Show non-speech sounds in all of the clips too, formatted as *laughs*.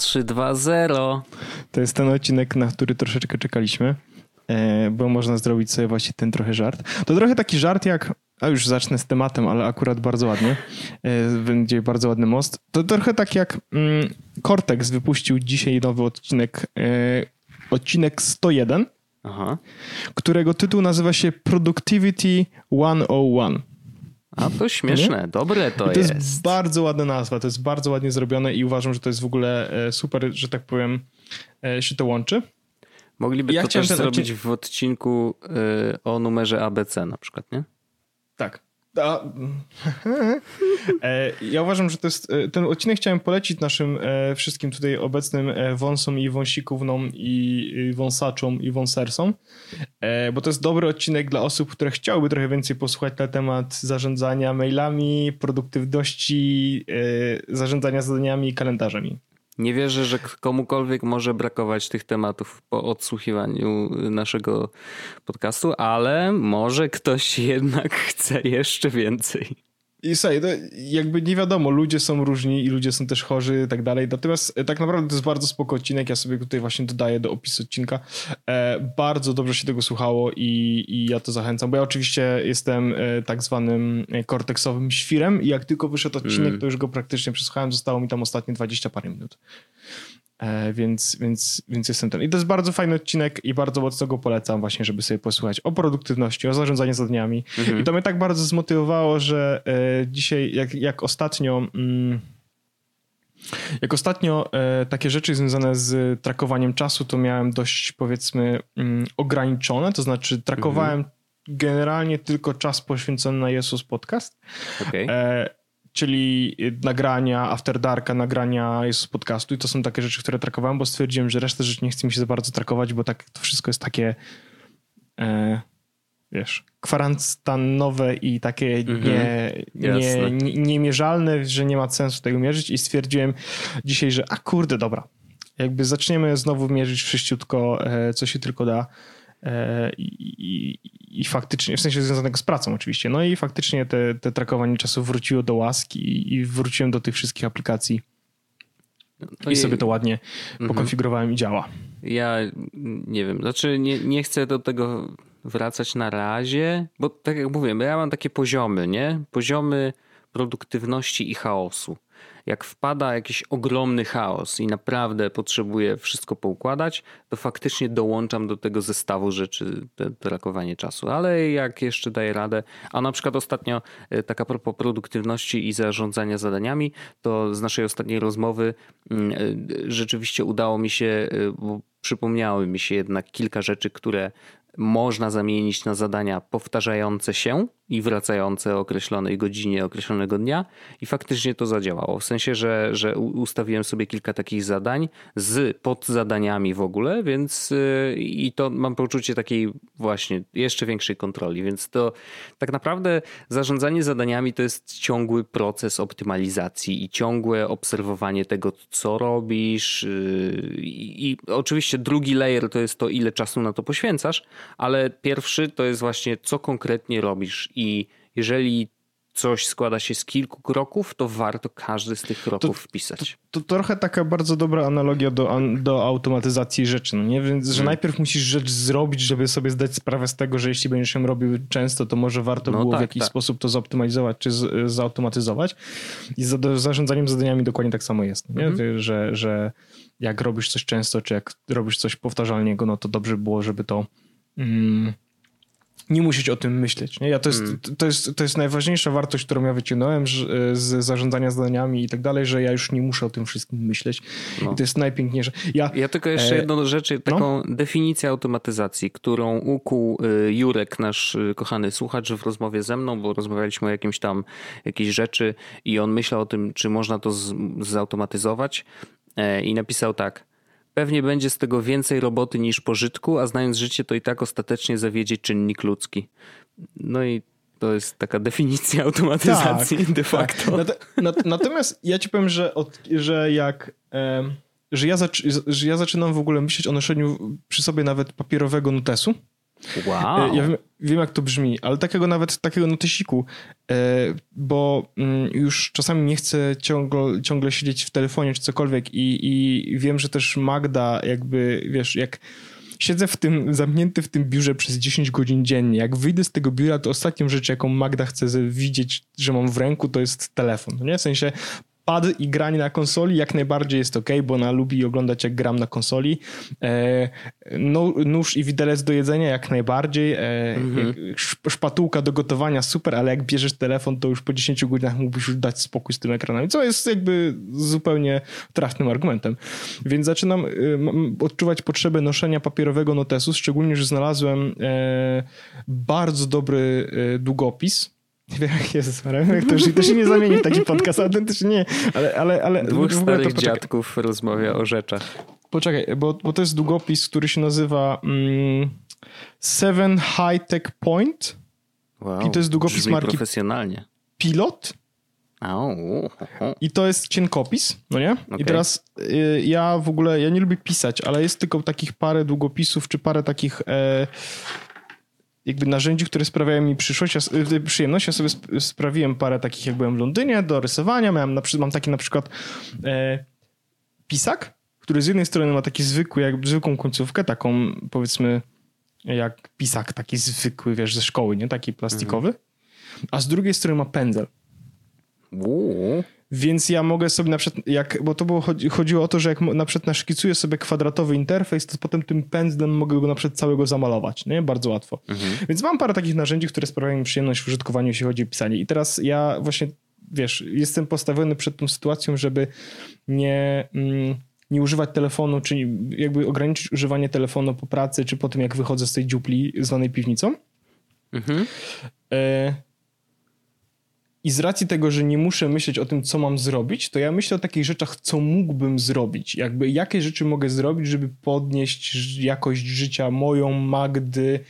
3-2-0. To jest ten odcinek, na który troszeczkę czekaliśmy, e, bo można zrobić sobie właśnie ten trochę żart. To trochę taki żart jak, a już zacznę z tematem, ale akurat bardzo ładnie, e, będzie bardzo ładny most. To trochę tak jak mm, Cortex wypuścił dzisiaj nowy odcinek, e, odcinek 101, Aha. którego tytuł nazywa się Productivity 101. A to śmieszne, nie? dobre to, to jest. To jest bardzo ładna nazwa, to jest bardzo ładnie zrobione i uważam, że to jest w ogóle e, super, że tak powiem, e, się to łączy. Mogliby ja to też zrobić w odcinku e, o numerze ABC na przykład, nie? Tak. A, *laughs* e, ja uważam, że to jest. E, ten odcinek chciałem polecić naszym e, wszystkim tutaj obecnym wąsom i wąsikównom i wąsaczom i wąsersom, bo to jest dobry odcinek dla osób, które chciałyby trochę więcej posłuchać na temat zarządzania mailami, produktywności, zarządzania zadaniami i kalendarzami. Nie wierzę, że komukolwiek może brakować tych tematów po odsłuchiwaniu naszego podcastu, ale może ktoś jednak *laughs* chce jeszcze więcej. I słuchaj, no, jakby nie wiadomo, ludzie są różni i ludzie są też chorzy i tak dalej. Natomiast e, tak naprawdę to jest bardzo spoko odcinek. Ja sobie tutaj właśnie dodaję do opisu odcinka. E, bardzo dobrze się tego słuchało i, i ja to zachęcam, bo ja oczywiście jestem e, tak zwanym korteksowym świrem i jak tylko wyszedł odcinek, mm. to już go praktycznie przesłuchałem. Zostało mi tam ostatnie 20 parę minut. E, więc, więc, więc jestem ten. I to jest bardzo fajny odcinek i bardzo mocno go polecam właśnie, żeby sobie posłuchać o produktywności, o zarządzaniu zadaniami. Mhm. I to mnie tak bardzo zmotywowało, że e, dzisiaj, jak, jak ostatnio... Mm, jak ostatnio e, takie rzeczy związane z trakowaniem czasu, to miałem dość powiedzmy mm, ograniczone, to znaczy trakowałem mhm. generalnie tylko czas poświęcony na Jesus Podcast. Okay. E, czyli nagrania After Darka, nagrania jest z podcastu i to są takie rzeczy, które trakowałem, bo stwierdziłem, że resztę rzeczy nie chce mi się za bardzo trakować, bo tak to wszystko jest takie e, wiesz, kwarantannowe i takie mhm. nie, nie, nie, niemierzalne, że nie ma sensu tego mierzyć i stwierdziłem dzisiaj, że a kurde, dobra, jakby zaczniemy znowu mierzyć wszyściutko, e, co się tylko da i, i i faktycznie, w sensie związanego z pracą oczywiście, no i faktycznie te, te trakowanie czasu wróciło do łaski i wróciłem do tych wszystkich aplikacji no i, i sobie to ładnie mhm. pokonfigurowałem i działa. Ja nie wiem, znaczy nie, nie chcę do tego wracać na razie, bo tak jak mówiłem, ja mam takie poziomy, nie? Poziomy produktywności i chaosu jak wpada jakiś ogromny chaos i naprawdę potrzebuję wszystko poukładać, to faktycznie dołączam do tego zestawu rzeczy trakowanie czasu. Ale jak jeszcze daję radę, a na przykład ostatnio e, taka propos produktywności i zarządzania zadaniami, to z naszej ostatniej rozmowy mm, e, rzeczywiście udało mi się, e, bo przypomniały mi się jednak kilka rzeczy, które można zamienić na zadania powtarzające się i wracające o określonej godzinie, określonego dnia i faktycznie to zadziałało. W sensie, że, że ustawiłem sobie kilka takich zadań z podzadaniami w ogóle, więc yy, i to mam poczucie takiej właśnie jeszcze większej kontroli, więc to tak naprawdę zarządzanie zadaniami to jest ciągły proces optymalizacji i ciągłe obserwowanie tego, co robisz yy, i oczywiście drugi layer to jest to, ile czasu na to poświęcasz, ale pierwszy to jest właśnie co konkretnie robisz i jeżeli coś składa się z kilku kroków, to warto każdy z tych kroków to, wpisać. To, to, trochę taka bardzo dobra analogia do, do automatyzacji rzeczy, no nie? Więc, że hmm. najpierw musisz rzecz zrobić, żeby sobie zdać sprawę z tego, że jeśli będziesz ją robił często, to może warto no było tak, w jakiś tak. sposób to zoptymalizować czy z, zautomatyzować. I z zarządzaniem zadaniami dokładnie tak samo jest, nie? Hmm. Że, że jak robisz coś często, czy jak robisz coś powtarzalnego, no to dobrze było, żeby to mm, nie musieć o tym myśleć. Nie? Ja to, jest, mm. to, jest, to jest najważniejsza wartość, którą ja wyciągnąłem z zarządzania zadaniami i tak dalej, że ja już nie muszę o tym wszystkim myśleć. No. I to jest najpiękniejsze. Ja, ja tylko jeszcze e... jedną rzecz, taką no? definicję automatyzacji, którą ukuł y, Jurek, nasz y, kochany słuchacz w rozmowie ze mną, bo rozmawialiśmy o jakimś tam jakiejś rzeczy i on myślał o tym, czy można to z, zautomatyzować i napisał tak. pewnie będzie z tego więcej roboty niż pożytku, a znając życie, to i tak ostatecznie zawiedzie czynnik ludzki. No i to jest taka *laughs* definicja automatyzacji tak, de tak. facto. Tak. Natomiast ja ci powiem, że, od, że jak... że ja, że ja zaczynam w ogóle myśleć o noszeniu przy sobie nawet papierowego notesu. Wow. Ja wiem, wiem, jak to brzmi, ale takiego nawet takiego notesiku, e, bo mm, już czasami nie chcę ciągle, ciągle siedzieć w telefonie czy cokolwiek i, i wiem, że też Magda jakby, wiesz, jak siedzę w tym, zamknięty w tym biurze przez 10 godzin dziennie. Jak wyjdę z tego biura, to ostatnią rzecz, jaką Magda chce widzieć, że mam w ręku, to jest telefon. Nie? W sensie pad i granie na konsoli jak najbardziej jest ok, bo ona lubi oglądać jak gram na konsoli. E, no, nóż i widelec do jedzenia jak najbardziej. E, mhm. szpatułka do gotowania super, ale jak bierzesz telefon, to już po 10 godzinach mógłbyś już dać spokój z tym ekranem, co jest jakby zupełnie trafnym argumentem. Więc zaczynam e, odczuwać potrzebę noszenia papierowego notesu, szczególnie, że znalazłem e, bardzo dobry e, długopis Jezus Maria, to, już, to się nie zamieni w taki podcast, autentycznie nie, ale... ale, ale Dwóch starych to, dziadków rozmawia o rzeczach. Poczekaj, bo, bo to jest długopis, który się nazywa mm, Seven High Tech Point wow, i to jest długopis marki profesjonalnie. Pilot. I to jest cienkopis, no nie? Okay. I teraz y, ja w ogóle, ja nie lubię pisać, ale jest tylko takich parę długopisów, czy parę takich e, jakby narzędzi, które sprawiają mi przyszłość, y, przyjemność. Ja sobie sprawiłem parę takich, jak byłem w Londynie, do rysowania. Miałem na, mam taki na przykład e, pisak, który z jednej strony ma taki zwykły, jak zwykłą końcówkę, taką powiedzmy jak pisak taki zwykły, wiesz, ze szkoły, nie? Taki plastikowy. Mhm. A z drugiej strony ma pędzel. Uuu. Więc ja mogę sobie na przykład, jak, bo to było, chodziło o to, że jak na przykład naszkicuję sobie kwadratowy interfejs, to potem tym pędzlem mogę go na przykład całego zamalować, nie? Bardzo łatwo. Mhm. Więc mam parę takich narzędzi, które sprawiają mi przyjemność w użytkowaniu, jeśli chodzi o pisanie. I teraz ja właśnie, wiesz, jestem postawiony przed tą sytuacją, żeby nie... Mm, nie używać telefonu, czyli jakby ograniczyć używanie telefonu po pracy, czy po tym, jak wychodzę z tej dziupli zwanej piwnicą. Mhm. E i z racji tego, że nie muszę myśleć o tym, co mam zrobić, to ja myślę o takich rzeczach, co mógłbym zrobić. Jakby jakie rzeczy mogę zrobić, żeby podnieść jakość życia moją, Magdy,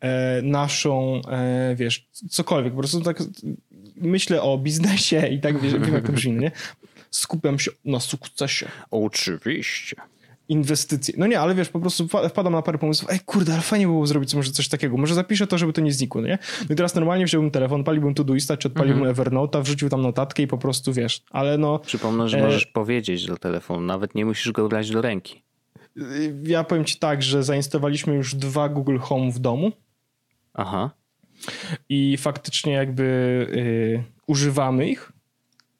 e, naszą, e, wiesz, cokolwiek. Po prostu tak myślę o biznesie i tak wiesz, wiem jak to brzmi, nie? Skupiam się na sukcesie. Oczywiście inwestycje. No nie, ale wiesz, po prostu wpadam na parę pomysłów, ej kurde, ale fajnie było zrobić może coś takiego, może zapiszę to, żeby to nie znikło, no nie? No i teraz normalnie wziąłbym telefon, paliłbym Todoista, czy odpaliłbym mhm. Evernote'a, wrzucił tam notatkę i po prostu, wiesz, ale no... Przypomnę, że e... możesz powiedzieć do telefonu, nawet nie musisz go brać do ręki. Ja powiem ci tak, że zainstalowaliśmy już dwa Google Home w domu. Aha. I faktycznie jakby y, używamy ich.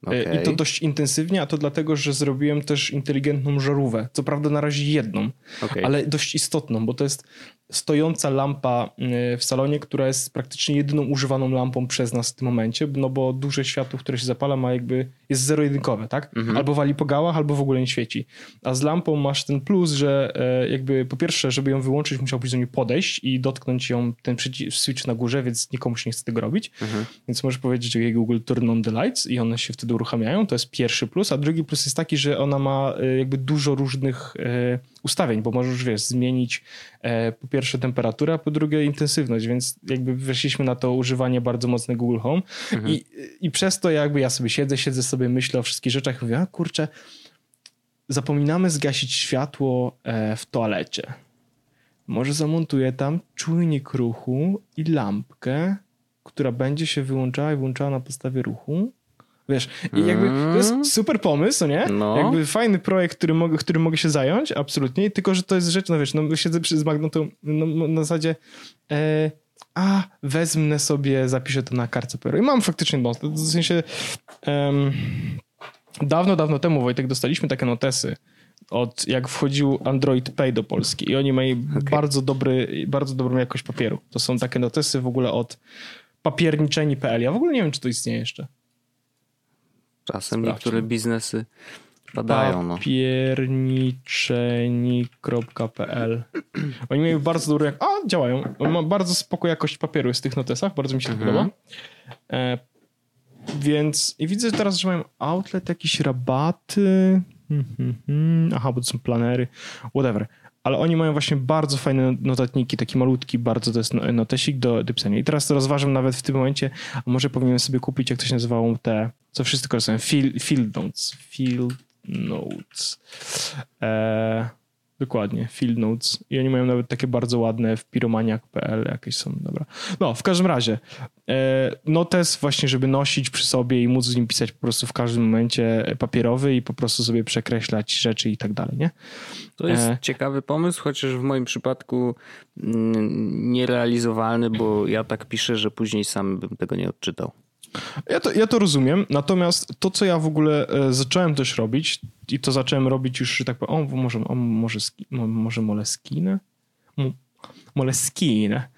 Okay. I to dość intensywnie, a to dlatego, że zrobiłem też inteligentną żarówkę. Co prawda na razie jedną, okay. ale dość istotną, bo to jest stojąca lampa y, w salonie, która jest praktycznie jedyną używaną lampą przez nas w tym momencie, no bo duże światło, które się zapala ma jakby, jest zero-jedynkowe, tak? Mhm. Albo wali po gałach, albo w ogóle nie świeci. A z lampą masz ten plus, że e, jakby po pierwsze, żeby ją wyłączyć, musiałbyś do niej podejść i dotknąć ją, ten switch na górze, więc nikomu się nie chce tego robić. Mhm. Więc możesz powiedzieć, że Google turn on the lights i one się wtedy uruchamiają, to jest pierwszy plus, a drugi plus jest taki, że ona ma e, jakby dużo różnych e, ustawień, bo możesz, wiesz, zmienić e, po pierwsze temperaturę, a po drugie intensywność, więc jakby weszliśmy na to używanie bardzo mocne Google Home mhm. I, i przez to jakby ja sobie siedzę, siedzę sobie, myślę o wszystkich rzeczach i mówię, a kurczę, zapominamy zgasić światło e, w toalecie. Może zamontuję tam czujnik ruchu i lampkę, która będzie się wyłączała i włączała na podstawie ruchu Wiesz, i jakby to jest mm. super pomysł, nie? No. Jakby fajny projekt, który mogę, którym mogę się zająć, absolutnie, tylko że to jest rzecz, no wiesz, no siedzę przy, z to no, na zasadzie e, a, wezmę sobie, zapiszę to na kartce papieru. I mam faktycznie bon. W sensie um, dawno, dawno temu, Wojtek, dostaliśmy takie notesy od jak wchodził Android Pay do Polski i oni mieli okay. bardzo dobry, bardzo dobrą jakość papieru. To są takie notesy w ogóle od papierniczeni.pl. Ja w ogóle nie wiem, czy to istnieje jeszcze. Czasem Sprawdźmy. niektóre biznesy padają. No. Papierniczeni.pl Oni mają bardzo dobry... A, działają. Ma bardzo spoko jakość papieru jest w tych notesach. Bardzo mi się mhm. podoba. E, więc i widzę teraz, że mają outlet, jakieś rabaty. Aha, bo to są planery, whatever. Ale oni mają właśnie bardzo fajne notatniki, taki malutki, bardzo to jest no, notesik do, do pisania. I teraz rozważam nawet w tym momencie, a może powinienem sobie kupić, jak to się nazywało, te, co wszyscy korzystają, field, field notes. Field notes. Eee, Dokładnie, field notes. I oni mają nawet takie bardzo ładne w piromaniak.pl jakieś są, dobra. No, w każdym razie, e, notes właśnie, żeby nosić przy sobie i móc z nim pisać po prostu w każdym momencie papierowy i po prostu sobie przekreślać rzeczy i tak dalej, nie? To jest e... ciekawy pomysł, chociaż w moim przypadku mm, nierealizowalny, bo ja tak piszę, że później sam bym tego nie odczytał. Ja to, ja to rozumiem, natomiast to, co ja w ogóle e, zacząłem też robić i to zacząłem robić już, że tak powiem, o, może, o, może, może Moleskine? Moleskine.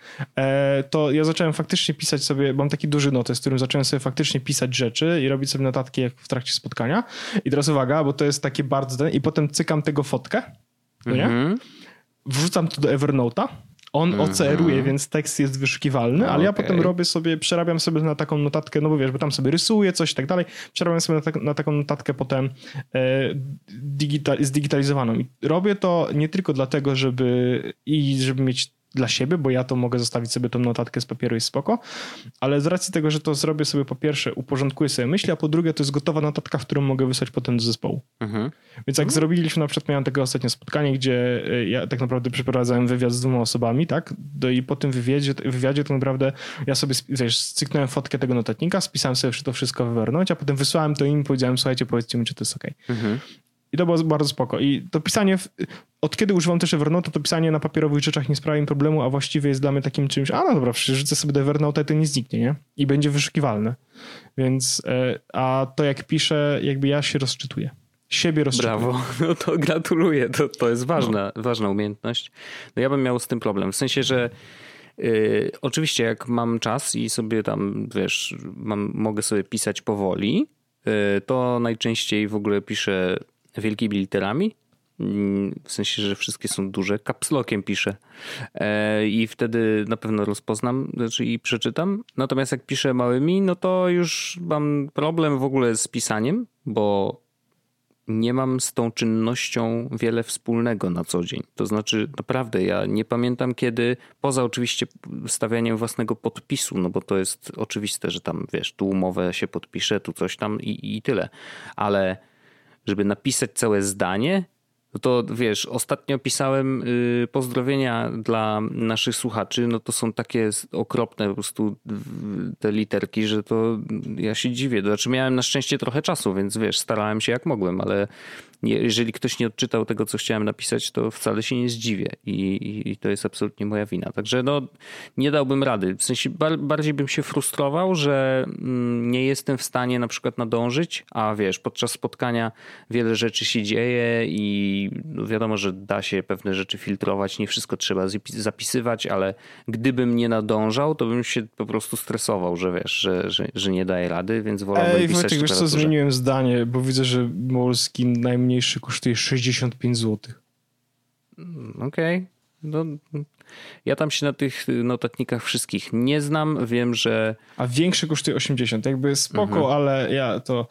To ja zacząłem faktycznie pisać sobie, mam taki duży notes, z którym zacząłem sobie faktycznie pisać rzeczy i robić sobie notatki jak w trakcie spotkania. I teraz uwaga, bo to jest takie bardzo... I potem cykam tego fotkę, nie? Mm -hmm. Wrzucam to do Evernote'a on mm -hmm. oceruje, więc tekst jest wyszukiwalny, ale okay. ja potem robię sobie, przerabiam sobie na taką notatkę, no bo wiesz, bo tam sobie rysuję coś i tak dalej, przerabiam sobie na, tak, na taką notatkę potem e, digital, zdigitalizowaną. I robię to nie tylko dlatego, żeby i żeby mieć dla siebie, bo ja to mogę zostawić sobie tą notatkę z papieru i spoko, ale z racji tego, że to zrobię sobie po pierwsze, uporządkuję sobie myśli, a po drugie to jest gotowa notatka, którą mogę wysłać potem do zespołu. Mhm. Więc jak mhm. zrobiliśmy na przykład, miałem takie ostatnie spotkanie, gdzie e, ja tak naprawdę przeprowadzałem wywiad z dwoma osobami, tak, do, i po tym wywiadzie, wywiadzie to naprawdę ja sobie, wiesz, cyknąłem fotkę tego notatnika, spisałem sobie to wszystko w Evernote, a potem wysłałem to im i powiedziałem, słuchajcie, powiedzcie mi, czy to jest ok. Mhm. I to było bardzo spoko. I to pisanie, od kiedy używam też Evernote, to pisanie na papierowych rzeczach nie sprawia mi problemu, a właściwie jest dla mnie takim czymś, a no dobra, przerzucę sobie do Evernote i to nie zniknie, nie? I będzie wyszukiwalne. Więc, e, a to jak piszę, jakby ja się rozczytuję. Siebie rozczytuję. Brawo, *laughs* no to gratuluję, to, to jest ważna, no. ważna umiejętność. No ja bym miał z tym problem, w sensie, że Yy, oczywiście, jak mam czas i sobie tam, wiesz, mam, mogę sobie pisać powoli, yy, to najczęściej w ogóle piszę wielkimi literami. Mm, w sensie, że wszystkie są duże. Kapslokiem piszę. E, I wtedy na pewno rozpoznam znaczy i przeczytam. Natomiast jak piszę małymi, no to już mam problem w ogóle z pisaniem, bo nie mam z tą czynnością wiele wspólnego na co dzień. To znaczy, naprawdę, ja nie pamiętam kiedy, poza oczywiście stawianiem własnego podpisu, no bo to jest oczywiste, że tam wiesz, tu umowę się podpiszę, tu coś tam i, i tyle. Ale żeby napisać całe zdanie, no to wiesz, ostatnio pisałem y, pozdrowienia dla naszych słuchaczy, no to są takie okropne po prostu te literki, że to ja się dziwię. Znaczy miałem na szczęście trochę czasu, więc wiesz, starałem się jak mogłem, ale jeżeli ktoś nie odczytał tego, co chciałem napisać, to wcale się nie zdziwię i, i, to jest absolutnie moja wina. Także no, nie dałbym rady. W sensie bar, bardziej bym się frustrował, że mm, nie jestem w stanie na przykład nadążyć, a wiesz, podczas spotkania wiele rzeczy się dzieje i no wiadomo, że da się pewne rzeczy filtrować, nie wszystko trzeba zapisywać, ale gdybym nie nadążał, to bym się po prostu stresował, że wiesz, że, że, że nie daje rady, więc wolałbym Ej, pisać Wojciech, wiesz co, zmieniłem zdanie, bo widzę, że Molski najmniej najmniejszy kosztuje 65 zł. Okej. Okay. No, ja tam się na tych notatnikach wszystkich nie znam. Wiem, że. A większy kosztuje 80. Jakby spoko, mhm. ale ja to.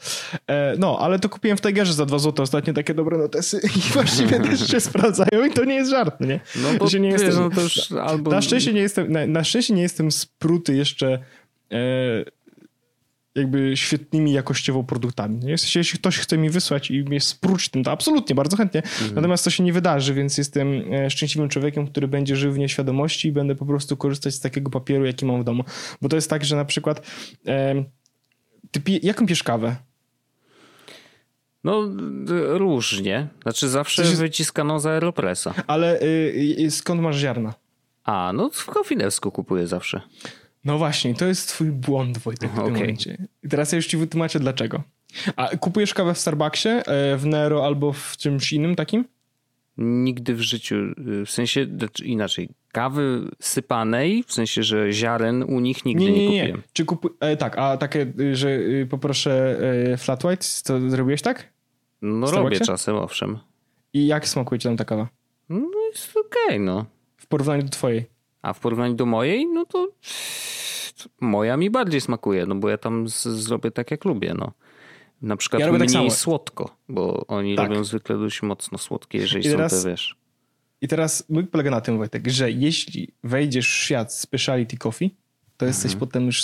E, no, ale to kupiłem w Tigerze za 2 zł ostatnio takie dobre notesy *laughs* i właściwie *laughs* też się sprawdzają i to nie jest żart, nie? No bo nie wiesz, jestem, no to już albo... na, szczęście nie jestem, na, na szczęście nie jestem spruty jeszcze. E, jakby świetnymi jakościowo produktami. Jeśli ktoś chce mi wysłać i mnie spróć tym, to absolutnie, bardzo chętnie. Mhm. Natomiast to się nie wydarzy, więc jestem e, szczęśliwym człowiekiem, który będzie żył w nieświadomości i będę po prostu korzystać z takiego papieru, jaki mam w domu. Bo to jest tak, że na przykład e, ty jaką pijesz kawę? No różnie. Znaczy zawsze Coś... wyciskano z Aeropressa. Ale y, y, skąd masz ziarna? A, no w Kofinewsku kupuję zawsze. No właśnie, to jest twój błąd, Wojtek, w tym okay. momencie. I teraz ja już ci wytłumaczę dlaczego. A kupujesz kawę w Starbucksie, e, w Nero albo w czymś innym takim? Nigdy w życiu, y, w sensie znaczy inaczej, kawy sypanej, w sensie, że ziaren u nich nigdy nie, nie, nie, nie. kupiłem. Czy kupuj, e, tak, a takie, y, że y, poproszę e, flat white, to zrobiłeś tak? No robię czasem, owszem. I jak smakuje ci tam ta kawa? No jest okej, okay, no. W porównaniu do twojej? A w porównaniu do mojej, no to moja mi bardziej smakuje, no bo ja tam z, zrobię tak jak lubię, no. Na przykład Ja tak mniej samo. słodko, bo oni Tak. robią zwykle dość mocno słodkie, jeżeli I są teraz- te, wiesz... I teraz mój polega na tym, Wojtek, że jeśli wejdziesz w świat speciality coffee, to jesteś Mhm. potem już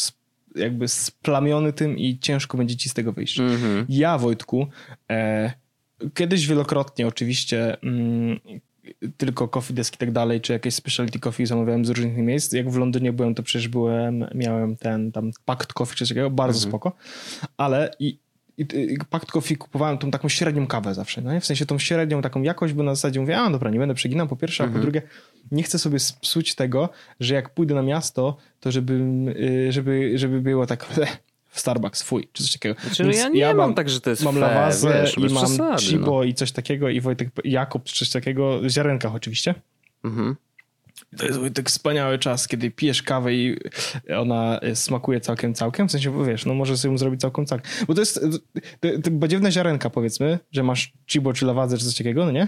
jakby splamiony tym i ciężko będzie ci z tego wyjść. Mhm. Ja, Wojtku, e, kiedyś wielokrotnie oczywiście mm, tylko coffee desk i tak dalej, czy jakieś specialty coffee zamawiałem z różnych miejsc. Jak w Londynie byłem, to przecież byłem, miałem ten tam packed coffee czy coś takiego, bardzo spoko. Ale i, i, i packed coffee kupowałem tą taką średnią kawę zawsze, no nie? W sensie tą średnią taką jakość, bo na zasadzie mówię, a dobra, nie będę przeginał po pierwsze, a po drugie nie chcę sobie psuć tego, że jak pójdę na miasto, to żeby, y, żeby, żeby było tak *laughs* Starbucks, fuj, czy coś takiego. Znaczy, no Więc ja nie mam tak, że to jest Mam lawazę i mam przesady, Chibo no. i coś takiego i Wojtek Jakub czy coś takiego, w ziarenkach oczywiście. Mhm. To jest Wojtek wspaniały czas, kiedy pijesz kawę i ona smakuje całkiem, całkiem. W sensie, bo wiesz, no może sobie ją zrobić całkiem, całkiem. Bo to jest to badziewne ziarenka, powiedzmy, że masz chibo czy lawazę czy coś takiego, no nie?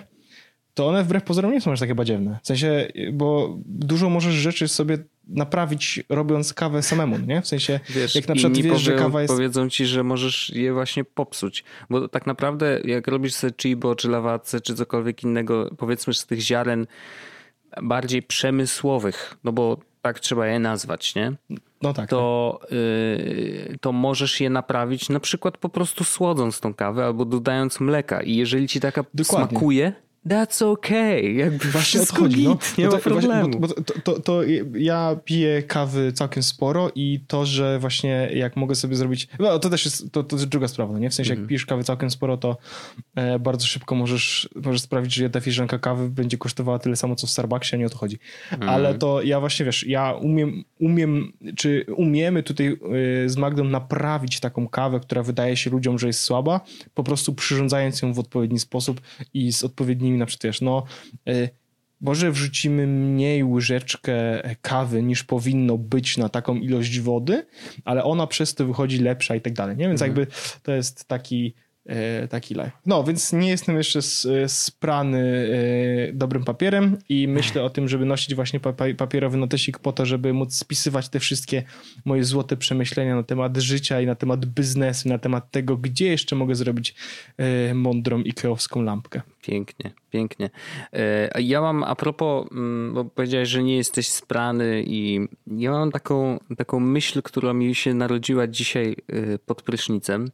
To one wbrew pozorom nie są aż takie badziewne. W sensie, bo dużo możesz rzeczy sobie naprawić robiąc kawę samemu, nie? W sensie, Wiesz, jak na przykład wiesz, że powiedzą, kawa jest... powiedzą ci, że możesz je właśnie popsuć. Bo tak naprawdę jak robisz sobie chibo, czy lawacę, czy cokolwiek innego, powiedzmy z tych ziaren bardziej przemysłowych, no bo tak trzeba je nazwać, nie? No tak. To, yy, to możesz je naprawić na przykład po prostu słodząc tą kawę albo dodając mleka. I jeżeli ci taka Dokładnie. smakuje, that's okay. Jakby Właśnie wszystko odchodzi, no. nie Bo ma to- właśnie- problemu. Bo, bo to, to, to ja piję kawy całkiem sporo i to, że właśnie jak mogę sobie zrobić... No, to też jest, to, to jest druga sprawa, no nie? W sensie Mhm. jak pijesz kawy całkiem sporo, to e, bardzo szybko możesz, możesz sprawić, że jedna filiżanka kawy będzie kosztowała tyle samo, co w Starbucksie, a nie o to chodzi. Mhm. Ale to ja właśnie, wiesz, ja umiem, umiem czy umiemy tutaj e, z Magdą naprawić taką kawę, która wydaje się ludziom, że jest słaba, po prostu przyrządzając ją w odpowiedni sposób i z odpowiednimi, na przykład, wiesz, no e, może wrzucimy mniej łyżeczkę kawy niż powinno być na taką ilość wody, ale ona przez to wychodzi lepsza i tak dalej, nie? Więc jakby to jest taki taki live. No, więc nie jestem jeszcze e, sprany e, dobrym papierem i myślę o tym, żeby nosić właśnie pa- pa- papierowy notesik po to, żeby móc spisywać te wszystkie moje złote przemyślenia na temat życia i na temat biznesu, na temat tego, gdzie jeszcze mogę zrobić e, mądrą ikeowską lampkę. Pięknie, pięknie. E, a Ja mam a propos, mm, bo powiedziałeś, że nie jesteś sprany i ja mam taką, taką myśl, która mi się narodziła dzisiaj e, pod prysznicem.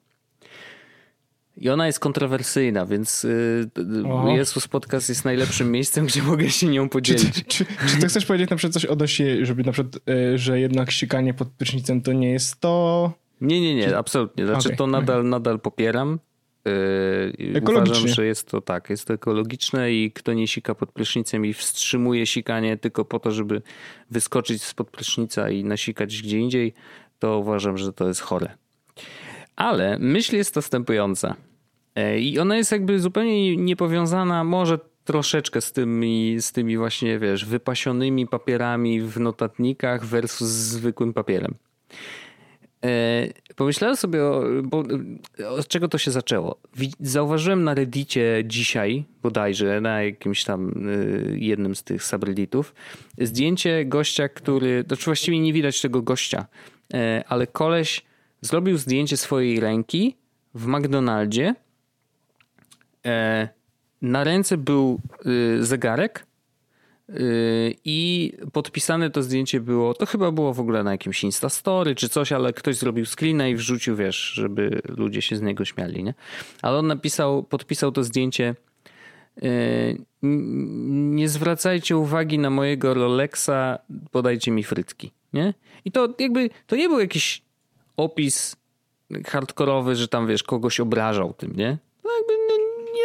I ona jest kontrowersyjna, więc y, Oho. Jezus Podcast jest najlepszym miejscem, gdzie mogę się nią Czy, podzielić. ty- czy, czy ty chcesz powiedzieć na przykład coś odnośnie, żeby na przykład, e, że jednak sikanie pod prysznicem to nie jest to... Nie, nie, nie, absolutnie. Znaczy Okej, to nadal, nadal popieram. Yy, Ekologicznie. Uważam, że jest to tak, jest to ekologiczne i kto nie sika pod prysznicem i wstrzymuje sikanie tylko po to, żeby wyskoczyć spod prysznica i nasikać gdzie indziej, to uważam, że to jest chore. Ale myśl jest następująca. E, I ona jest jakby zupełnie niepowiązana, może troszeczkę z tymi, z tymi właśnie, wiesz, wypasionymi papierami w notatnikach versus zwykłym papierem. E, Pomyślałem sobie, o, bo, od czego to się zaczęło. Zauważyłem na Reddicie dzisiaj, bodajże, na jakimś tam jednym z tych subredditów, zdjęcie gościa, który, znaczy właściwie nie widać tego gościa, e, ale koleś zrobił zdjęcie swojej ręki w McDonaldzie. E, Na ręce był y, zegarek, Yy, I podpisane to zdjęcie było, to chyba było w ogóle na jakimś Instastory czy coś, ale ktoś zrobił screena i wrzucił, wiesz, żeby ludzie się z niego śmiali, nie? Ale on napisał, podpisał to zdjęcie n- nie zwracajcie uwagi na mojego Rolexa, podajcie mi frytki, nie? I to jakby, to nie był jakiś opis hardkorowy, że tam, wiesz, kogoś obrażał tym, nie?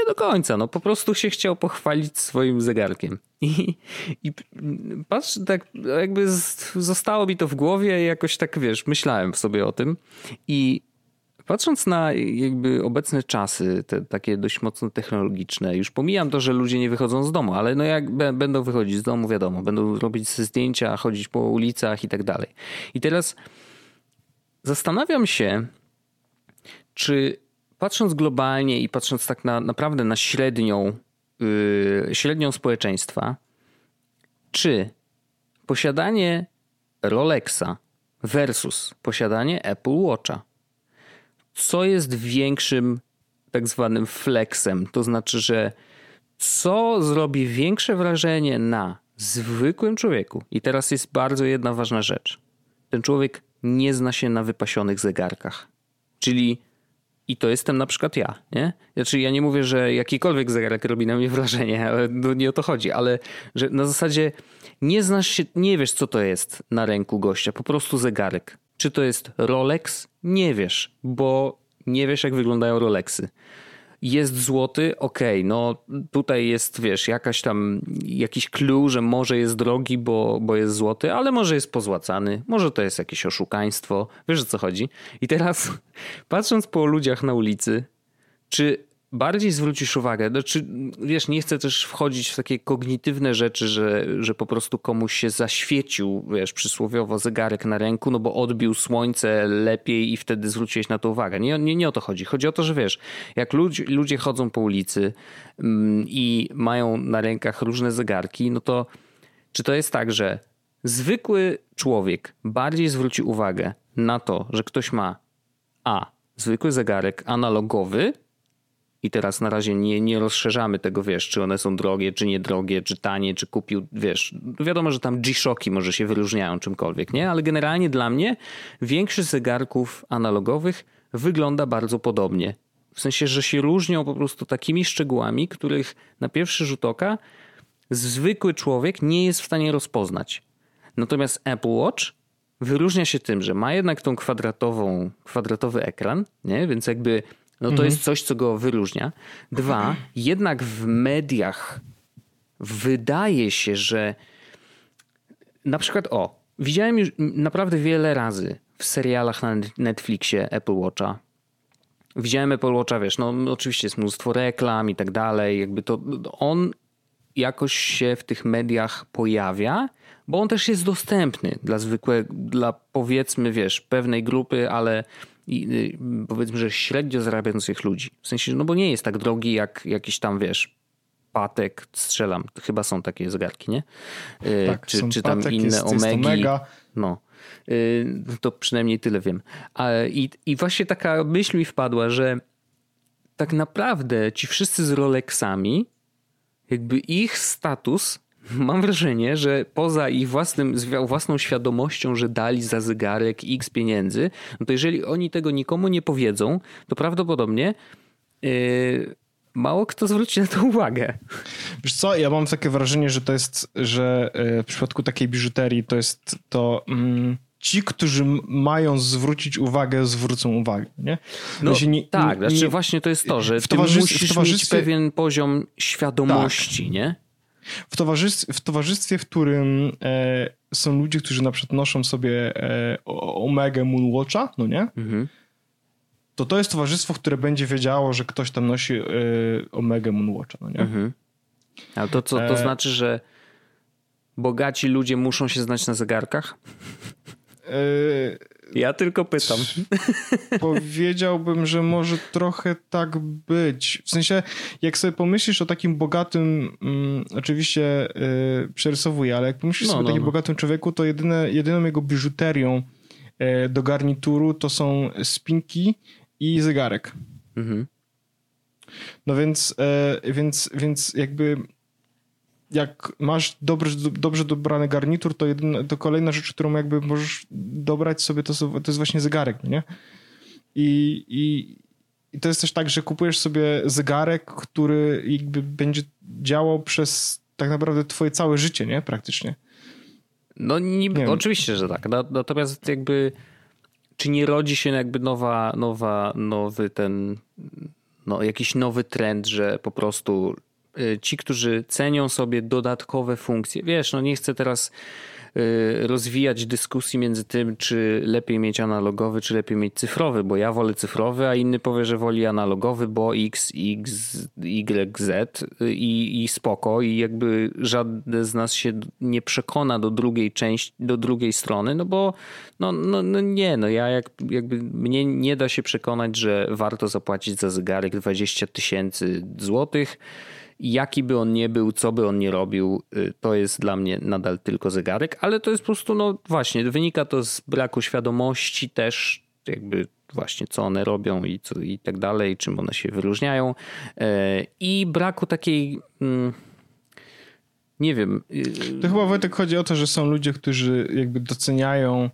Nie do końca, no po prostu się chciał pochwalić swoim zegarkiem. I, i patrz, tak jakby zostało mi to w głowie i jakoś tak, wiesz, myślałem sobie o tym i patrząc na jakby obecne czasy, te takie dość mocno technologiczne, już pomijam to, że ludzie nie wychodzą z domu, ale no jak będą wychodzić z domu, wiadomo, będą robić zdjęcia, chodzić po ulicach i tak dalej. I teraz zastanawiam się, czy patrząc globalnie i patrząc tak na, naprawdę na średnią, yy, średnią społeczeństwa, czy posiadanie Rolexa versus posiadanie Apple Watcha, co jest większym tak zwanym flexem. To znaczy, że co zrobi większe wrażenie na zwykłym człowieku. I teraz jest bardzo jedna ważna rzecz. Ten człowiek nie zna się na wypasionych zegarkach. Czyli i to jestem na przykład ja, nie? Znaczy ja nie mówię, że jakikolwiek zegarek robi na mnie wrażenie, *laughs* ale nie o to chodzi, ale że na zasadzie nie znasz się, nie wiesz co to jest na ręku gościa, po prostu zegarek. Czy to jest Rolex? Nie wiesz, bo nie wiesz jak wyglądają Rolexy jest złoty, okej, okay, no tutaj jest, wiesz, jakaś tam, jakiś clue, że może jest drogi, bo, bo jest złoty, ale może jest pozłacany, może to jest jakieś oszukaństwo, wiesz o co chodzi. I teraz, *laughs* patrząc po ludziach na ulicy, czy bardziej zwrócisz uwagę, znaczy, wiesz, nie chcę też wchodzić w takie kognitywne rzeczy, że, że po prostu komuś się zaświecił, wiesz, przysłowiowo zegarek na ręku, no bo odbił słońce lepiej i wtedy zwróciłeś na to uwagę. Nie, nie, nie o to chodzi. Chodzi o to, że wiesz, jak ludzie, ludzie chodzą po ulicy mm, i mają na rękach różne zegarki, no to czy to jest tak, że zwykły człowiek bardziej zwróci uwagę na to, że ktoś ma a zwykły zegarek analogowy, i teraz na razie nie, nie rozszerzamy tego, wiesz, czy one są drogie, czy niedrogie, czy tanie, czy kupił, wiesz. Wiadomo, że tam G-Shocki może się wyróżniają czymkolwiek, nie? Ale generalnie dla mnie większość zegarków analogowych wygląda bardzo podobnie. W sensie, że się różnią po prostu takimi szczegółami, których na pierwszy rzut oka zwykły człowiek nie jest w stanie rozpoznać. Natomiast Apple Watch wyróżnia się tym, że ma jednak tą kwadratową, kwadratowy ekran, nie? Więc jakby no to mhm. jest coś, co go wyróżnia. Dwa, jednak w mediach wydaje się, że na przykład o, widziałem już naprawdę wiele razy w serialach na Netflixie Apple Watcha. Widziałem Apple Watcha, wiesz, no oczywiście jest mnóstwo reklam i tak dalej, jakby to on jakoś się w tych mediach pojawia, bo on też jest dostępny dla zwykłego, dla powiedzmy, wiesz, pewnej grupy, ale i y, powiedzmy, że średnio zarabiających ludzi. W sensie, no bo nie jest tak drogi jak jakiś tam, wiesz, Patek, strzelam, chyba są takie zegarki, nie? Y, tak, czy, czy tam Patek, inne jest, Omegi. Jest no. Y, to przynajmniej tyle wiem. I, I właśnie taka myśl mi wpadła, że tak naprawdę ci wszyscy z Rolexami, jakby ich status *laughs* mam wrażenie, że poza ich własnym, własną świadomością, że dali za zegarek x pieniędzy, no to jeżeli oni tego nikomu nie powiedzą, to prawdopodobnie yy, mało kto zwróci na to uwagę. Wiesz co, ja mam takie wrażenie, że to jest, że yy, w przypadku takiej biżuterii to jest to... Mm ci, którzy mają zwrócić uwagę, zwrócą uwagę, nie? No, nie, tak, nie, znaczy właśnie to jest to, że w ty musisz w towarzystwie... mieć pewien poziom świadomości, tak. nie? W towarzystwie, w, towarzystwie, w którym e, są ludzie, którzy na przykład noszą sobie e, Omega Moonwatcha, no nie? Mhm. To to jest towarzystwo, które będzie wiedziało, że ktoś tam nosi e, Omega Moonwatcha, no nie? Mhm. Ale to co, to e, znaczy, że bogaci ludzie muszą się znać na zegarkach? E, ja tylko pytam. Powiedziałbym, że może trochę tak być. W sensie, jak sobie pomyślisz o takim bogatym, um, oczywiście y, przerysowuję, ale jak pomyślisz no, sobie o takim no, no. bogatym człowieku, to jedyne, jedyną jego biżuterią y, do garnituru to są spinki i zegarek. Mhm. No więc, y, więc, więc jakby jak masz dobrze, dobrze dobrany garnitur, to, jedyna, to kolejna rzecz, którą jakby możesz dobrać sobie, to, to jest właśnie zegarek, no nie? I, i, I to jest też tak, że kupujesz sobie zegarek, który jakby będzie działał przez tak naprawdę twoje całe życie, nie? Praktycznie. No niby, nie oczywiście, że tak. Natomiast jakby czy nie rodzi się jakby nowa, nowa, nowy ten, no jakiś nowy trend, że po prostu ci, którzy cenią sobie dodatkowe funkcje. Wiesz, no nie chcę teraz y, rozwijać dyskusji między tym, czy lepiej mieć analogowy, czy lepiej mieć cyfrowy, bo ja wolę cyfrowy, a inny powie, że woli analogowy, bo X, X, Y, Z i, i spoko i jakby żaden z nas się nie przekona do drugiej części, do drugiej strony, no bo no, no, no nie, no ja jak, jakby mnie nie da się przekonać, że warto zapłacić za zegarek 20 tysięcy złotych, jaki by on nie był, co by on nie robił, y, to jest dla mnie nadal tylko zegarek, ale to jest po prostu, no właśnie, wynika to z braku świadomości też, jakby właśnie co one robią i, co, i tak dalej, czym one się wyróżniają e, i braku takiej mm, nie wiem. To chyba Wojtek chodzi o to, że są ludzie, którzy jakby doceniają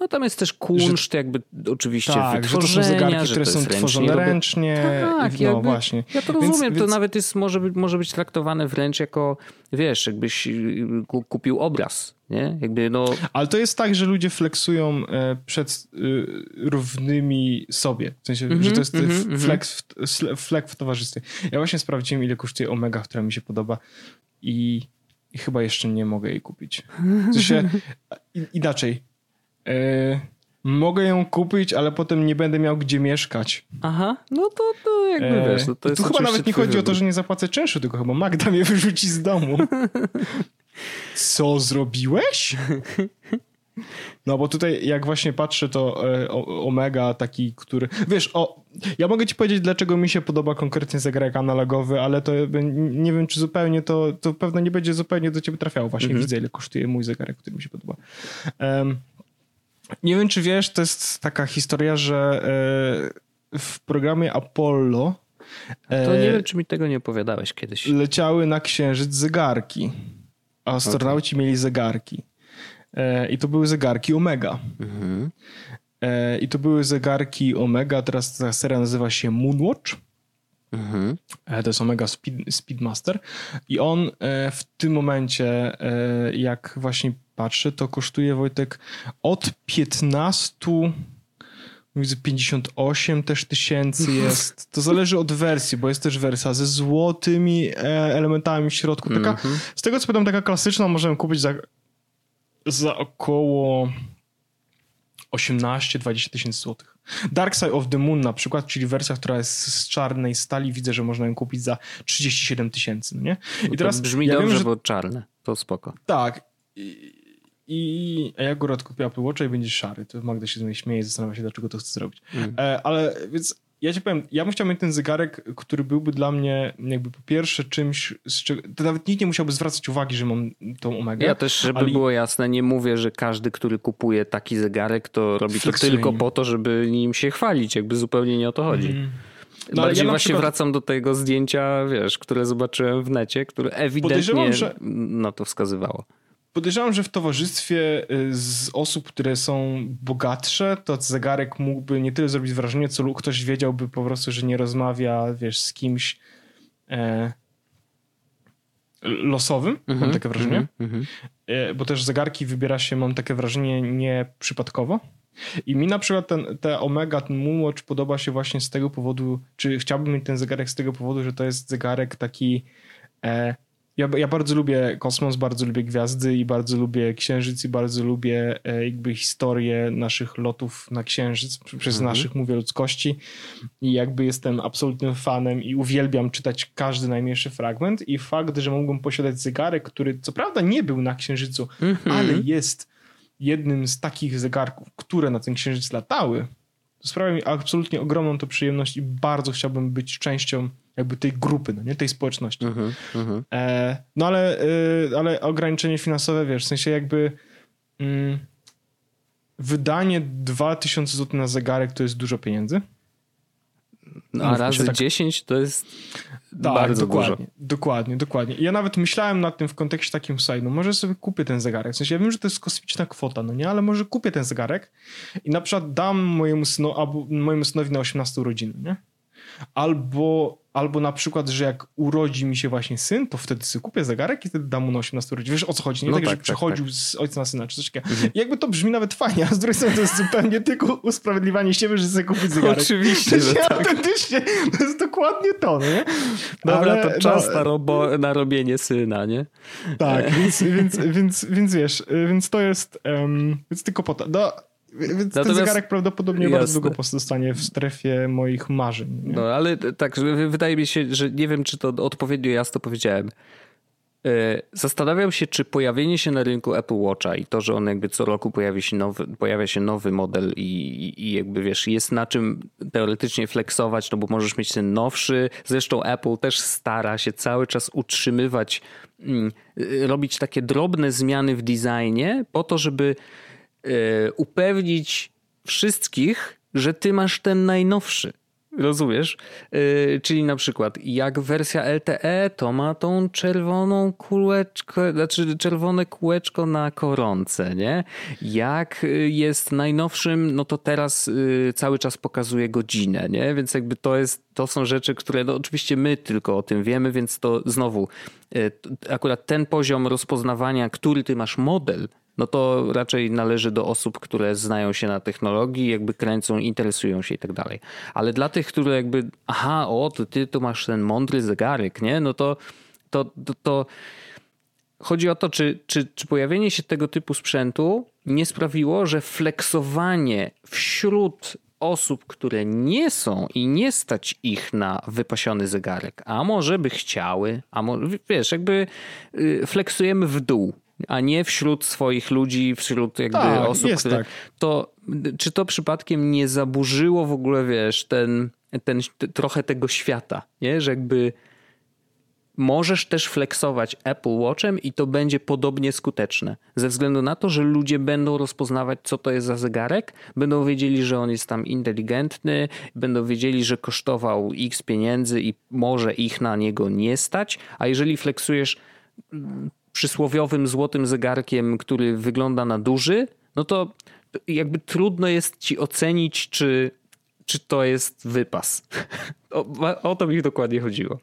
no tam jest też kunszt że, jakby oczywiście tak, że to są zegarki, które są tworzone ręcznie. Tak, no jakby, właśnie. Ja to rozumiem, więc, to więc... nawet jest, może, być, może być traktowane wręcz jako, wiesz, jakbyś y, kupił obraz, nie? Jakby no... Ale to jest tak, że ludzie flexują e, przed y, równymi sobie. W sensie, mm -hmm, że to jest mm -hmm, flex, w, flex w towarzystwie. Ja właśnie sprawdziłem, ile kosztuje Omega, która mi się podoba i, i chyba jeszcze nie mogę jej kupić. W sensie, *laughs* inaczej, Yy, mogę ją kupić, ale potem nie będę miał gdzie mieszkać. Aha, no to, to jakby yy, wiesz. No to tu chyba nawet nie chodzi wybór. o to, że nie zapłacę czynszu, tylko chyba Magda mnie wyrzuci z domu. *laughs* Co zrobiłeś? No bo tutaj jak właśnie patrzę to e, Omega taki, który... Wiesz, o, ja mogę ci powiedzieć dlaczego mi się podoba konkretnie zegarek analogowy, ale to nie wiem czy zupełnie to, to pewno nie będzie zupełnie do ciebie trafiało. Właśnie mhm. widzę ile kosztuje mój zegarek, który mi się podoba. Um, nie wiem, czy wiesz, to jest taka historia, że e, w programie Apollo. To nie e, wiem, czy mi tego nie opowiadałeś kiedyś. Leciały na księżyc zegarki. A astronauci okay. mieli zegarki. E, I to były zegarki Omega. Mhm. I to były zegarki Omega. Teraz ta seria nazywa się Moonwatch. Mhm. To jest Omega Speed, Speedmaster. I on w tym momencie, jak właśnie patrzę, to kosztuje Wojtek od 15 Widzę 58 też tysięcy *laughs* jest. To zależy od wersji, bo jest też wersja ze złotymi e, elementami w środku. Taka, mm -hmm. Z tego co pamiętam, taka klasyczna możemy kupić za, za około 18-20 tysięcy złotych. Dark Side of the Moon na przykład, czyli wersja, która jest z czarnej stali, widzę, że można ją kupić za 37 tysięcy, no nie? I teraz brzmi ja dobrze, wiem, że... bo czarne, to spoko. Tak. I, i a ja akurat kupię Apple Watcha i będzie szary. To Magda się z mnie śmieje i zastanawia się, dlaczego to chce zrobić. Mm. E, ale więc ja ci powiem, ja bym chciał mieć ten zegarek, który byłby dla mnie jakby po pierwsze czymś, z czego, to nawet nikt nie musiałby zwracać uwagi, że mam tą Omega. Ja też, żeby ale... było jasne, nie mówię, że każdy, który kupuje taki zegarek, to robi to tylko po to, żeby nim się chwalić. Jakby zupełnie nie o to chodzi. Mm. No, Bardziej ja właśnie przykład... wracam do tego zdjęcia, wiesz, które zobaczyłem w necie, które ewidentnie że... na to wskazywało podejrzewam, że w towarzystwie y, z osób, które są bogatsze, to zegarek mógłby nie tyle zrobić wrażenie, co ktoś wiedziałby po prostu, że nie rozmawia, wiesz, z kimś e, losowym, mm -hmm, mam mhm, takie wrażenie. Mm -hmm. e, bo też zegarki wybiera się, mam takie wrażenie, nie przypadkowo. I mi na przykład ten, te Omega, ten Moonwatch podoba się właśnie z tego powodu, czy chciałbym mieć ten zegarek z tego powodu, że to jest zegarek taki e, ja, ja bardzo lubię kosmos, bardzo lubię gwiazdy i bardzo lubię księżyc i bardzo lubię e, jakby historię naszych lotów na księżyc, przez mhm. naszych mówię ludzkości i jakby jestem absolutnym fanem i uwielbiam czytać każdy najmniejszy fragment i fakt, że mógłbym posiadać zegarek, który co prawda nie był na księżycu, mhm. ale jest jednym z takich zegarków, które na ten księżyc latały, to sprawia mi absolutnie ogromną to przyjemność i bardzo chciałbym być częścią jakby tej grupy, no nie? tej społeczności. Uh -huh. E, no ale, y, ale ograniczenie finansowe, wiesz, w sensie jakby mm, wydanie 2000 zł na zegarek to jest dużo pieniędzy. No, a razy tak... 10 to jest tak, bardzo dokładnie, dużo. Dokładnie, dokładnie. I ja nawet myślałem nad tym w kontekście takim, słuchaj, no może sobie kupię ten zegarek. W sensie ja wiem, że to jest kosmiczna kwota, no nie, ale może kupię ten zegarek i na przykład dam mojemu, synu, albo mojemu synowi na 18 urodziny, nie? Albo Albo na przykład, że jak urodzi mi się właśnie syn, to wtedy sobie kupię zegarek i wtedy dam mu na 18 urodzin. Wiesz o co chodzi? Nie no tak, tak, że tak, przechodził tak. z ojca na syna czy coś takiego. Mhm. jakby to brzmi nawet fajnie, a z drugiej strony to jest zupełnie tylko usprawiedliwianie siebie, że sobie kupić zegarek. Oczywiście, że tak. Autentycznie, to jest dokładnie to, nie? Dobra, Ale, to czas no, na, robo, na robienie syna, nie? Tak, więc, więc, więc, więc wiesz, więc to jest, um, więc tylko po to. No, więc Natomiast... ten zegarek prawdopodobnie Jasne. bardzo długo pozostanie w strefie moich marzeń. Nie? No ale tak, wydaje mi się, że nie wiem, czy to odpowiednio jasno powiedziałem. E, zastanawiam się, czy pojawienie się na rynku Apple Watcha i to, że on jakby co roku pojawia się nowy, pojawia się nowy model i, i jakby wiesz, jest na czym teoretycznie flexować, no bo możesz mieć ten nowszy. Zresztą Apple też stara się cały czas utrzymywać, mm, robić takie drobne zmiany w designie po to, żeby upewnić wszystkich, że ty masz ten najnowszy. Rozumiesz? Yy, czyli na przykład jak wersja LTE to ma tą czerwoną kółeczko, znaczy czerwone kółeczko na koronce, nie? Jak y, jest najnowszym, no to teraz yy, cały czas pokazuje godzinę, nie? Więc jakby to jest, to są rzeczy, które no oczywiście my tylko o tym wiemy, więc to znowu yy, akurat ten poziom rozpoznawania, który ty masz model, no to raczej należy do osób, które znają się na technologii, jakby kręcą, interesują się i tak dalej. Ale dla tych, które jakby, aha, o, to ty tu masz ten mądry zegarek, nie? No to, to, to, to chodzi o to, czy, czy, czy pojawienie się tego typu sprzętu nie sprawiło, że flexowanie wśród osób, które nie są i nie stać ich na wypasiony zegarek, a może by chciały, a może, wiesz, jakby y, flexujemy w dół a nie wśród swoich ludzi, wśród jakby tak, osób, które... Tak. To, czy to przypadkiem nie zaburzyło w ogóle, wiesz, ten, ten, trochę tego świata, nie? Że jakby możesz też flexować Apple Watchem i to będzie podobnie skuteczne. Ze względu na to, że ludzie będą rozpoznawać, co to jest za zegarek, będą wiedzieli, że on jest tam inteligentny, będą wiedzieli, że kosztował x pieniędzy i może ich na niego nie stać, a jeżeli flexujesz przysłowiowym złotym zegarkiem, który wygląda na duży, no to jakby trudno jest ci ocenić, czy, czy to jest wypas. *laughs* O, o to mi dokładnie chodziło.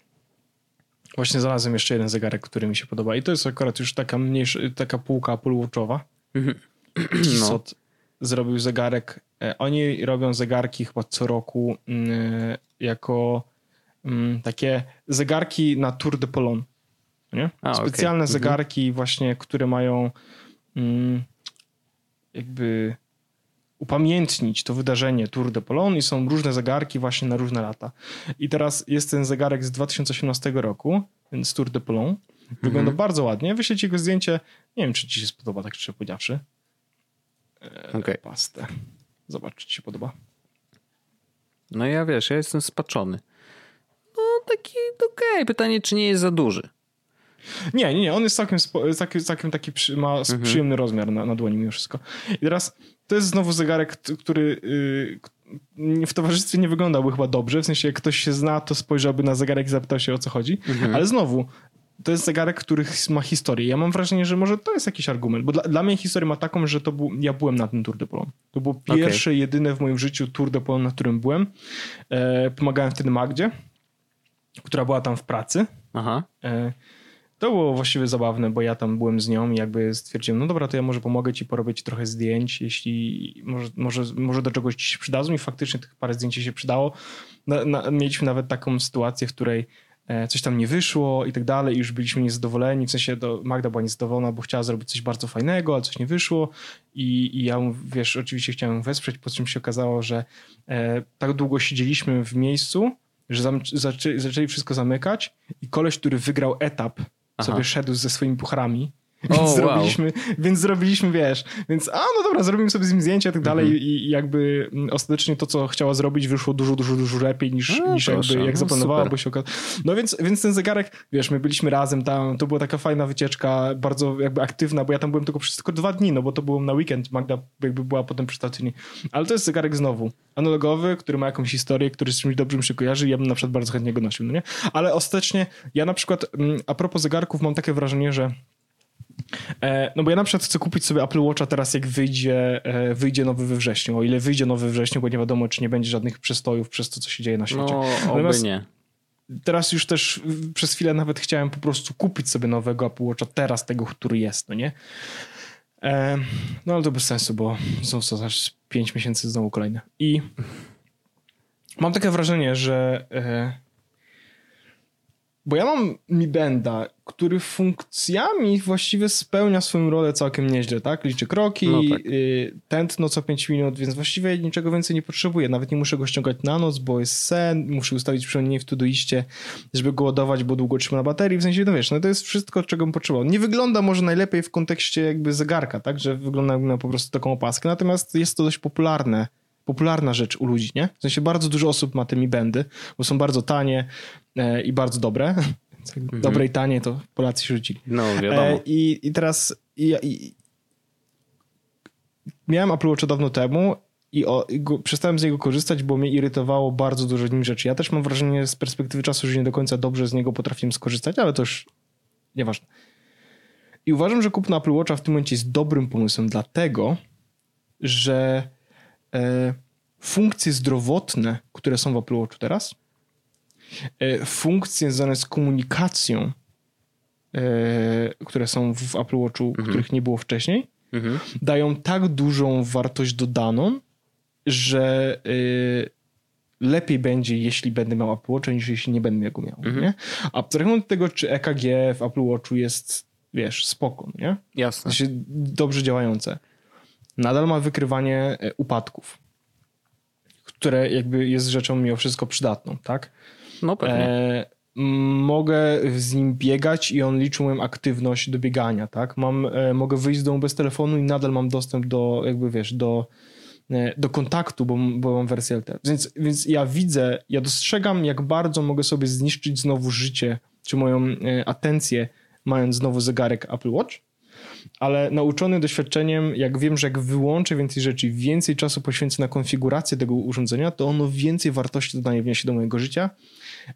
Właśnie znalazłem jeszcze jeden zegarek, który mi się podoba i to jest akurat już taka mniejsza, taka półka Apple Watchowa. Mhm. *clears throat* no. zrobił zegarek. E, oni robią zegarki chyba co roku mm, jako mm, takie zegarki na Tour de Polon nie? A, Specjalne okay. Mhm. zegarki mhm. właśnie, które mają mm, jakby upamiętnić to wydarzenie Tour de Polon i są różne zegarki właśnie na różne lata. I teraz jest ten zegarek z 2018 roku, więc Tour de Polon. Mhm. Wygląda bardzo ładnie. Wyślę ci go zdjęcie. Nie wiem, czy ci się spodoba, tak szczerze powiedziawszy. E, okay. Pastę. Zobacz, czy ci się podoba. No ja wiesz, ja jestem spaczony. No taki okej. Okay. Pytanie, czy nie jest za duży. Nie, nie, nie. On jest całkiem, całkiem, całkiem taki, przy, ma mhm. przyjemny rozmiar na, na dłoni mimo wszystko. I teraz to jest znowu zegarek, który yy, w towarzystwie nie wyglądałby chyba dobrze. W sensie, jak ktoś się zna, to spojrzałby na zegarek i zapytał się o co chodzi. Mhm. Ale znowu, to jest zegarek, który ma historię. Ja mam wrażenie, że może to jest jakiś argument, bo dla, dla mnie historia ma taką, że to był, ja byłem na tym Tour de Polon. To było pierwsze, okay. jedyne w moim życiu Tour de Polon, na którym byłem. E, pomagałem wtedy Magdzie, która była tam w pracy. Aha. E, to było właściwie zabawne, bo ja tam byłem z nią i jakby stwierdziłem, no dobra, to ja może pomogę ci porobić trochę zdjęć, jeśli może, może, może do czegoś ci się przydadzą i faktycznie tych parę zdjęć się przydało. Na, na, mieliśmy nawet taką sytuację, w której e, coś tam nie wyszło i tak dalej i już byliśmy niezadowoleni, w sensie to Magda była niezadowolona, bo chciała zrobić coś bardzo fajnego, ale coś nie wyszło i, i ja, wiesz, oczywiście chciałem wesprzeć, po czym się okazało, że e, tak długo siedzieliśmy w miejscu, że zaczęli, zaczęli wszystko zamykać i koleś, który wygrał etap Aha. sobie szedł ze swoimi pucharami. *laughs* Więc, oh, zrobiliśmy, wow. więc zrobiliśmy, wiesz, więc a no dobra, zrobimy sobie z nim zdjęcia i tak dalej mm -hmm. i jakby ostatecznie to, co chciała zrobić, wyszło dużo, dużo, dużo lepiej niż, no, niż jakby jak no, zaplanowała, bo się okazało. No więc, więc ten zegarek, wiesz, my byliśmy razem tam, to była taka fajna wycieczka, bardzo jakby aktywna, bo ja tam byłem tylko przez tylko dwa dni, no bo to było na weekend, Magda jakby była potem przy stacji. Ale to jest zegarek znowu analogowy, który ma jakąś historię, który z czymś dobrym się kojarzy i ja bym na przykład bardzo chętnie go nosił, no nie? Ale ostatecznie ja na przykład, mm, a propos zegarków, mam takie wrażenie, że E, no bo ja na przykład chcę kupić sobie Apple Watcha teraz, jak wyjdzie, e, wyjdzie nowy we wrześniu. O ile wyjdzie nowy we wrześniu, bo nie wiadomo, czy nie będzie żadnych przestojów przez to, co się dzieje na świecie. No, Natomiast nie. Teraz już też przez chwilę nawet chciałem po prostu kupić sobie nowego Apple Watcha, teraz tego, który jest, no nie? E, no ale to bez sensu, bo są co, aż 5 miesięcy znowu kolejne. I mam takie wrażenie, że bo ja mam Mi Benda, który funkcjami właściwie spełnia swoją rolę całkiem nieźle, tak? Liczy kroki, no tak. y, tętno co 5 minut, więc właściwie niczego więcej nie potrzebuję. Nawet nie muszę go ściągać na noc, bo jest sen, muszę ustawić przynajmniej w Todoiście, żeby go ładować, bo długo trzyma na baterii. W sensie, no wiesz, no to jest wszystko, czego bym potrzebował. Nie wygląda może najlepiej w kontekście jakby zegarka, tak? Że wygląda na po prostu taką opaskę, natomiast jest to dość popularne popularna rzecz u ludzi, nie? W sensie bardzo dużo osób ma te Mi Bendy, bo są bardzo tanie e, i bardzo dobre. *laughs* Mhm. Dobre i tanie to Polacy się rzucili. No, wiadomo. E, i, I teraz i, i, miałem Apple Watcha dawno temu i, o, i go, przestałem z niego korzystać, bo mnie irytowało bardzo dużo nim rzeczy. Ja też mam wrażenie z perspektywy czasu, że nie do końca dobrze z niego potrafiłem skorzystać, ale to już nieważne. I uważam, że kupno Apple Watcha w tym momencie jest dobrym pomysłem, dlatego, że funkcje zdrowotne, które są w Apple Watchu teraz, e, funkcje związane z komunikacją, e, które są w Apple Watchu, mhm. których nie było wcześniej, mhm. dają tak dużą wartość dodaną, że lepiej będzie, jeśli będę miał Apple Watcha, niż jeśli nie będę go miał. Mhm. Nie? Abstrahując od tego, czy EKG w Apple Watchu jest, wiesz, spoko, nie? Jasne. Znaczy, dobrze działające. Nadal ma wykrywanie e, upadków, które jakby jest rzeczą mimo wszystko przydatną, tak? No pewnie. E, mogę z nim biegać i on liczy moją aktywność do biegania, tak? Mam, e, mogę wyjść z domu bez telefonu i nadal mam dostęp do, jakby wiesz, do, e, do kontaktu, bo, bo mam wersję LTE. Więc, więc ja widzę, ja dostrzegam, jak bardzo mogę sobie zniszczyć znowu życie, czy moją e, atencję, mając znowu zegarek Apple Watch, ale nauczony doświadczeniem, jak wiem, że jak wyłączę więcej rzeczy, więcej czasu poświęcę na konfigurację tego urządzenia, to ono więcej wartości dodaje wniesie do mojego życia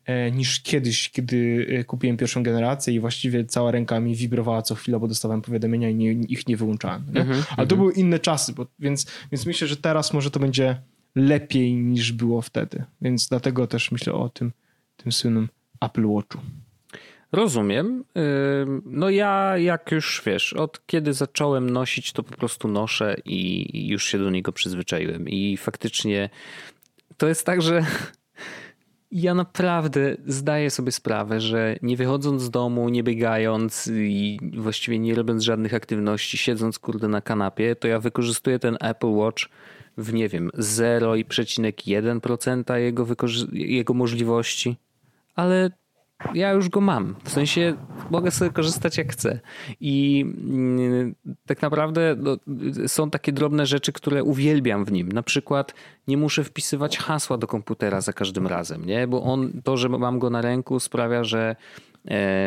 E, niż kiedyś, kiedy e, kupiłem pierwszą generację i właściwie cała ręka mi wibrowała co chwilę, bo dostawałem powiadomienia i nie, ich nie wyłączałem. Nie? Mm -hmm, Ale to mm -hmm. były inne czasy, bo, więc, więc myślę, że teraz może to będzie lepiej niż było wtedy. Więc dlatego też myślę o tym, tym słynnym Apple Watchu. Rozumiem. No ja, jak już wiesz, od kiedy zacząłem nosić, to po prostu noszę i już się do niego przyzwyczaiłem. I faktycznie to jest tak, że *laughs* ja naprawdę zdaję sobie sprawę, że nie wychodząc z domu, nie biegając i właściwie nie robiąc żadnych aktywności, siedząc kurde na kanapie, to ja wykorzystuję ten Apple Watch w nie wiem 0,1% jego, jego możliwości. Ale ja już go mam. W sensie mogę sobie korzystać jak chcę. I mm, tak naprawdę no, są takie drobne rzeczy, które uwielbiam w nim. Na przykład nie muszę wpisywać hasła do komputera za każdym razem, nie? Bo on, to, że mam go na ręku sprawia, że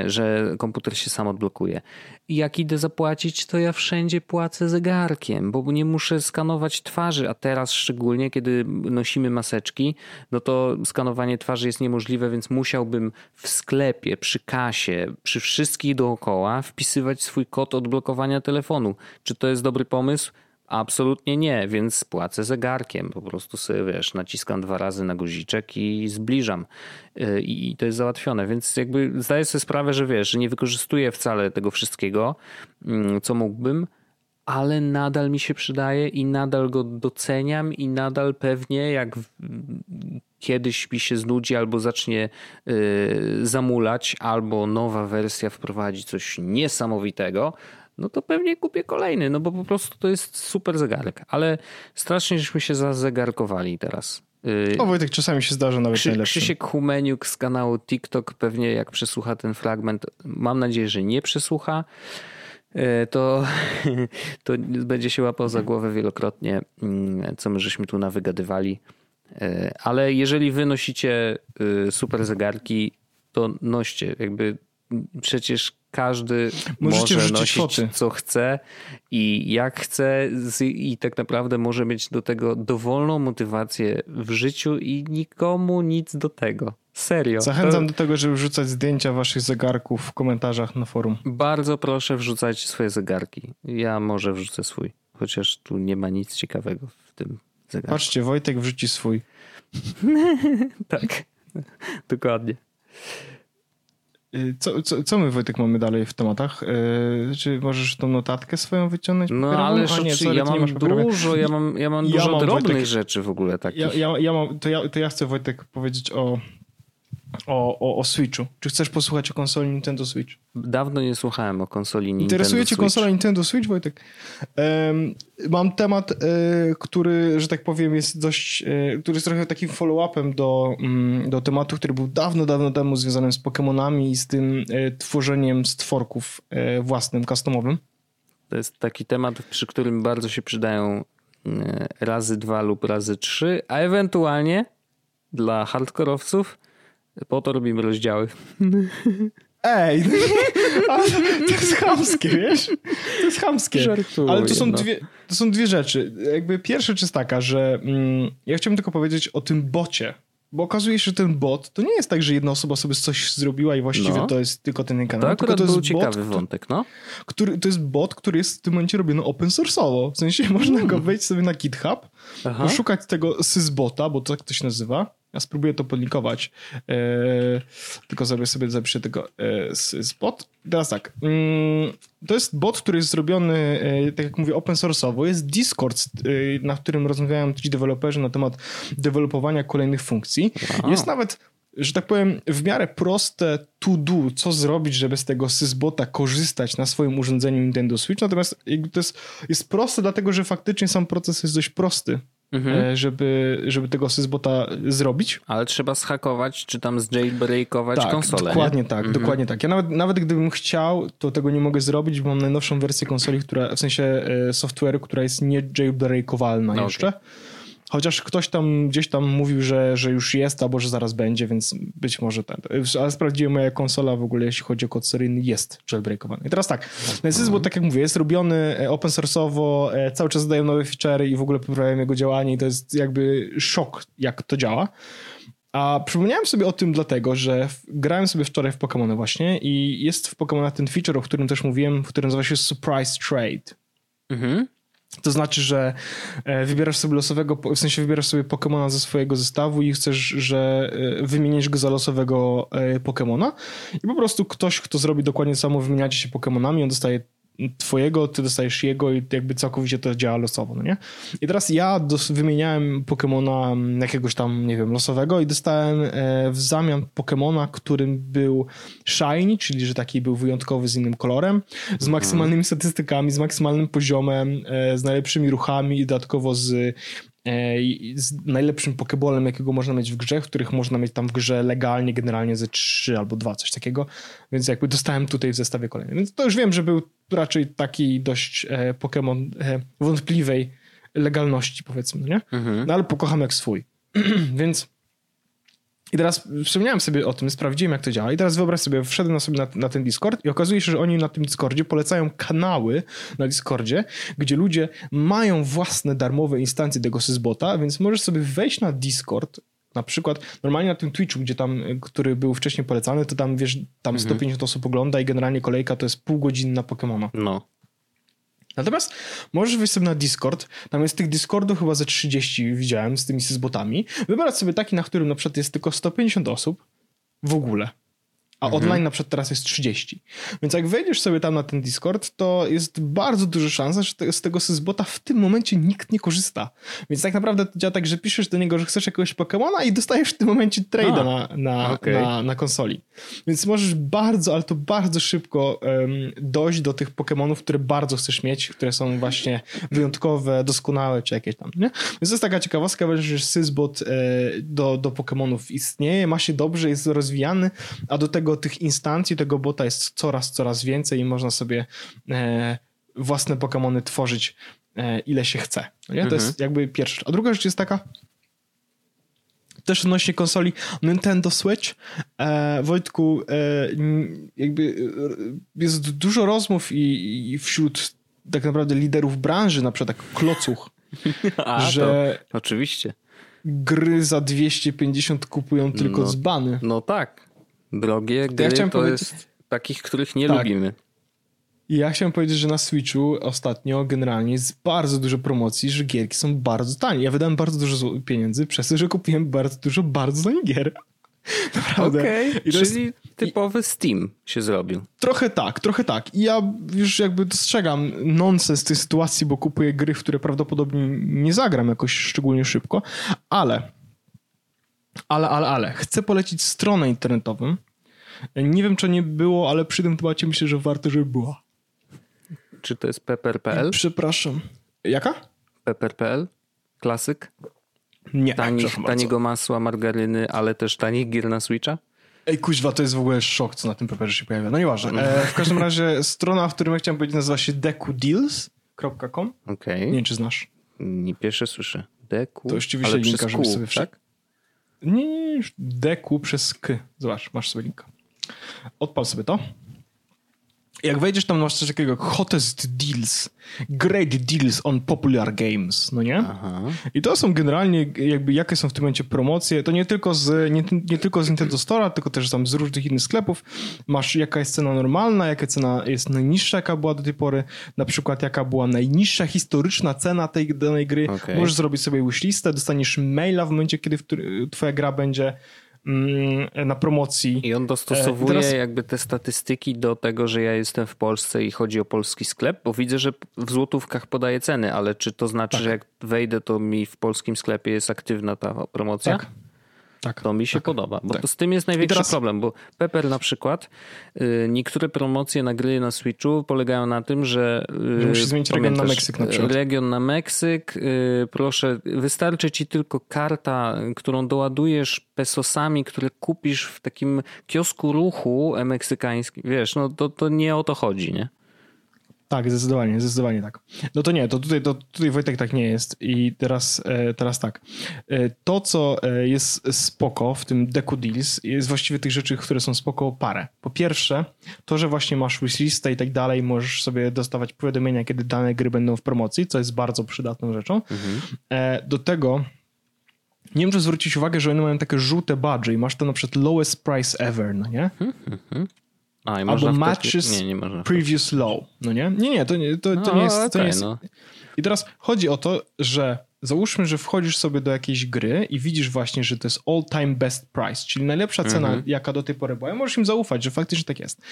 że komputer się sam odblokuje. I jak idę zapłacić, to ja wszędzie płacę zegarkiem, bo nie muszę skanować twarzy, a teraz szczególnie, kiedy nosimy maseczki, no to skanowanie twarzy jest niemożliwe, więc musiałbym w sklepie, przy kasie, przy wszystkich dookoła wpisywać swój kod odblokowania telefonu. Czy to jest dobry pomysł? Absolutnie nie, więc płacę zegarkiem. Po prostu sobie, wiesz, naciskam dwa razy na guziczek i zbliżam. Y, I to jest załatwione. Więc jakby zdaję sobie sprawę, że wiesz, że nie wykorzystuję wcale tego wszystkiego, mm, co mógłbym, ale nadal mi się przydaje i nadal go doceniam i nadal pewnie jak kiedyś mi się znudzi albo zacznie y, zamulać, albo nowa wersja wprowadzi coś niesamowitego, no to pewnie kupię kolejny, no bo po prostu to jest super zegarek. Ale strasznie żeśmy się zazegarkowali teraz. Y, o Wojtek, czasami się zdarza nawet Krzy, najlepszy. Krzysiek Humeniuk z kanału TikTok pewnie jak przesłucha ten fragment, mam nadzieję, że nie przesłucha, y, to, *laughs* to będzie się łapał za głowę wielokrotnie, mm, co my żeśmy tu nawygadywali. Y, ale jeżeli wy nosicie super zegarki, to noście. Jakby przecież każdy Możecie może nosić foty. co chce i jak chce i tak naprawdę może mieć do tego dowolną motywację w życiu i nikomu nic do tego. Serio. Zachęcam to... do tego, żeby wrzucać zdjęcia waszych zegarków w komentarzach na forum. Bardzo proszę wrzucać swoje zegarki. Ja może wrzucę swój, chociaż tu nie ma nic ciekawego w tym zegarku. Patrzcie, Wojtek wrzuci swój. *laughs* tak, dokładnie. Y, co, co, co my, Wojtek, mamy dalej w tematach? Yy, czy możesz tą notatkę swoją wyciągnąć? No ale A, nie, sorry, ja mam dużo, ja mam, ja mam dużo ja mam, drobnych Wojtek, rzeczy w ogóle takich. Ja, ja, ja mam, to, ja, to ja chcę, Wojtek, powiedzieć o o, o, o Switchu. Czy chcesz posłuchać o konsoli Nintendo Switch? Dawno nie słuchałem o konsoli Nintendo Interesuje cię konsola Nintendo Switch, Wojtek? Um, mam temat, y, który, że tak powiem, jest dość, y, który jest trochę takim follow-upem do, y, do tematu, który był dawno, dawno temu związanym z Pokémonami i z tym tworzeniem stworków własnym, customowym. To jest taki temat, przy którym bardzo się przydają razy dwa lub razy trzy, a ewentualnie dla hardkorowców po to robimy rozdziały. *laughs* Ej, to jest chamskie, wiesz? To jest chamskie. Żartuję, Ale to są, no. dwie, to są dwie rzeczy. Jakby pierwsza rzecz jest taka, że mm, ja chciałbym tylko powiedzieć o tym bocie. Bo okazuje się, że ten bot to nie jest tak, że jedna osoba sobie coś zrobiła i właściwie No. to jest tylko ten kanał. To tylko akurat to jest był bot, ciekawy wątek, no. który, to jest bot, który jest w tym momencie robiony open source'owo. W sensie *laughs* można go wejść sobie na GitHub, Aha. poszukać tego sysbota, bo tak to się nazywa. Ja spróbuję to podlinkować. E, tylko sobie sobie zapiszę tego e, sysbot. Teraz tak. Mm, to jest bot, który jest zrobiony, e, tak jak mówię, open source'owo. Jest Discord, e, na którym rozmawiają ci deweloperzy na temat dewelopowania kolejnych funkcji. Wow. Jest nawet że tak powiem, w miarę proste to do, co zrobić, żeby z tego sysbota korzystać na swoim urządzeniu Nintendo Switch. Natomiast to jest, jest proste, dlatego że faktycznie sam proces jest dość prosty, Mhm. e, żeby, żeby tego sysbota zrobić. Ale trzeba zhakować, czy tam zjailbreakować Tak, konsolę, dokładnie nie? tak, Mhm. dokładnie tak. Ja nawet, nawet gdybym chciał, to tego nie mogę zrobić, bo mam najnowszą wersję konsoli, która, w sensie e, software'u, która jest nie jailbreakowalna No, jeszcze. Chociaż ktoś tam gdzieś tam mówił, że, że już jest, albo że zaraz będzie, więc być może ten. Ale sprawdziłem, moja konsola w ogóle, jeśli chodzi o kod seryjny, jest jailbreakowana. I teraz tak, ten system, bo tak jak mówię, jest robiony e, open source'owo, e, cały czas dodają nowe feature'y i w ogóle poprawiają jego działanie i to jest jakby szok, jak to działa. A przypomniałem sobie o tym dlatego, że w- grałem sobie wczoraj w Pokémony właśnie i jest w Pokémonach ten feature, o którym też mówiłem, który nazywa się Surprise Trade. Mhm. To znaczy, że e, wybierasz sobie losowego, w sensie wybierasz sobie Pokemona ze swojego zestawu i chcesz, że e, wymienisz go za losowego e, Pokemona? I po prostu ktoś, kto zrobi dokładnie samo, wymieniacie się Pokemonami, on dostaje twojego, ty dostajesz jego i jakby całkowicie to działa losowo, no nie? I teraz ja dos- wymieniałem Pokemona mm, jakiegoś tam, nie wiem, losowego i dostałem e, w zamian Pokemona, którym był shiny, czyli że taki był wyjątkowy z innym kolorem, z maksymalnymi statystykami, z maksymalnym poziomem, e, z najlepszymi ruchami i dodatkowo z z najlepszym pokebolem, jakiego można mieć w grze, w których można mieć tam w grze legalnie generalnie ze 3 albo 2, coś takiego. Więc jakby dostałem tutaj w zestawie kolejnym. Więc to już wiem, że był raczej taki dość e, Pokémon e, wątpliwej legalności, powiedzmy, no nie? Mhm. No ale pokocham jak swój. *clears throat* Więc i teraz wspomniałem sobie o tym, sprawdziłem jak to działa i teraz wyobraź sobie, wszedłem sobie na, na ten Discord i okazuje się, że oni na tym Discordzie polecają kanały na Discordzie, gdzie ludzie mają własne darmowe instancje tego sysbota, więc możesz sobie wejść na Discord, na przykład normalnie na tym Twitchu, gdzie tam, y, który był wcześniej polecany, to tam wiesz, tam 150 osób ogląda i generalnie kolejka to jest pół godziny na Pokemona. No. Natomiast możesz wejść sobie na Discord, tam jest tych Discordów chyba ze 30 widziałem z tymi sysbotami, wybrać sobie taki, na którym na przykład jest tylko 150 osób w ogóle, a online na przykład teraz jest 30. Więc jak wejdziesz sobie tam na ten Discord, to jest bardzo duża szansa, że te, z tego sysbota w tym momencie nikt nie korzysta. Więc tak naprawdę to działa tak, że piszesz do niego, że chcesz jakiegoś Pokemona i dostajesz w tym momencie trade'a na, na, okej. na, na konsoli. Więc możesz bardzo, ale to bardzo szybko em, dojść do tych Pokemonów, które bardzo chcesz mieć, które są właśnie wyjątkowe, doskonałe, czy jakieś tam, nie? Więc to jest taka ciekawostka, że Sysbot e, do, do Pokemonów istnieje, ma się dobrze, jest rozwijany, a do tego tych instancji, tego bota jest coraz, coraz więcej i można sobie e, własne Pokemony tworzyć e, ile się chce. No nie? To jest jakby pierwsza rzecz. A druga rzecz jest taka, też odnośnie konsoli Nintendo Switch. E, Wojtku, e, jakby e, jest dużo rozmów i, i wśród tak naprawdę liderów branży, na przykład tak klocuch, *laughs* A, że to oczywiście. gry za 250 kupują tylko No. dzbany. No tak. Drogie gry chciałem to powiedzieć- jest takich, których nie Tak. lubimy. I ja chciałem powiedzieć, że na Switchu ostatnio generalnie jest bardzo dużo promocji, że gierki są bardzo tanie. Ja wydałem bardzo dużo pieniędzy przez to, że kupiłem bardzo dużo bardzo tanich gier. *laughs* Naprawdę. Okej, I to jest- czyli typowy Steam się zrobił. Trochę tak, trochę tak. I ja już jakby dostrzegam nonsens tej sytuacji, bo kupuję gry, w które prawdopodobnie nie zagram jakoś szczególnie szybko, ale, ale, ale, ale, chcę polecić stronę internetową. Nie wiem, czy nie było, ale przy tym temacie myślę, że warto, żeby była. Czy to jest pepper.pl? Przepraszam. Jaka? Pepper.pl? Klasyk? Nie, Tanich, taniego masła, margaryny, ale też tanich gier na Switcha? Ej, kuźwa, to jest w ogóle szok, co na tym paperze się pojawia. No nieważne. E, w każdym *laughs* razie strona, o której ja chciałem powiedzieć, nazywa się decudeals.com. Okej. Nie wiem, czy znasz. Nie pierwsze słyszę. Deku. To już ci wyślę linka, żebyś sobie wszedł. tak? Nie, nie, nie, deku przez k. Zobacz, masz sobie linka. Odpal sobie to. Jak wejdziesz tam, masz coś takiego hottest deals, great deals on popular games, no nie? Aha. I to są generalnie jakby jakie są w tym momencie promocje, to nie tylko z, nie, nie tylko z Nintendo Store'a, tylko też tam z różnych innych sklepów. Masz jaka jest cena normalna, jaka cena jest najniższa, jaka była do tej pory, na przykład jaka była najniższa historyczna cena tej danej gry. Okay. Możesz zrobić sobie wishlistę, dostaniesz maila w momencie, kiedy twoja gra będzie na promocji. I on dostosowuje teraz... jakby te statystyki do tego, że ja jestem w Polsce i chodzi o polski sklep, bo widzę, że w złotówkach podaje ceny, ale czy to znaczy, tak. że jak wejdę, to mi w polskim sklepie jest aktywna ta promocja? Tak. Tak, to mi się tak, podoba, bo tak. to z tym jest największy teraz... problem, bo Pepper na przykład, y, niektóre promocje na gry na Switchu polegają na tym, że... Y, musisz zmienić region na Meksyk na przykład. Region na Meksyk, y, proszę, wystarczy ci tylko karta, którą doładujesz pesosami, które kupisz w takim kiosku ruchu meksykańskim, wiesz, no to, to nie o to chodzi, nie? Tak, zdecydowanie, zdecydowanie tak. No to nie, to tutaj, to tutaj Wojtek tak nie jest i teraz, e, teraz tak. E, to, co e, jest spoko w tym Deku Deals jest właściwie tych rzeczy, które są spoko parę. Po pierwsze, to, że właśnie masz wishlistę i tak dalej, możesz sobie dostawać powiadomienia, kiedy dane gry będą w promocji, co jest bardzo przydatną rzeczą. Mhm. Do tego nie wiem, czy zwrócić uwagę, że one mają takie żółte badże i masz to na przykład lowest price ever, no nie? Mhm. A, i Albo matches nie, nie previous low. No nie? Nie, nie, to nie, to, to no, nie jest... Okay, to nie jest... No. I teraz chodzi o to, że załóżmy, że wchodzisz sobie do jakiejś gry i widzisz właśnie, że to jest all time best price, czyli najlepsza cena, -hmm. jaka do tej pory była. Możesz im zaufać, że faktycznie tak jest.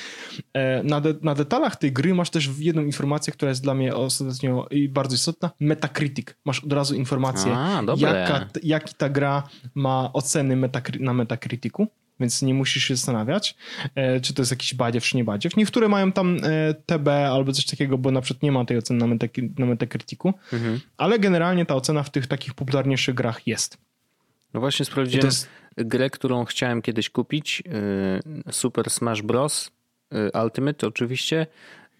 E, na, de, na detalach tej gry masz też jedną informację, która jest dla mnie ostatnio bardzo istotna. Metacritic. Masz od razu informację, A, jaka, jaki ta gra ma oceny metacri na Metacriticu więc nie musisz się zastanawiać, e, czy to jest jakiś badziew, czy nie badziew. Niektóre mają tam e, TB albo coś takiego, bo na przykład nie ma tej oceny na, na Metacriticu, mhm. ale generalnie ta ocena w tych takich popularniejszych grach jest. No właśnie sprawdziłem jest... grę, którą chciałem kiedyś kupić, e, Super Smash Bros. Ultimate oczywiście,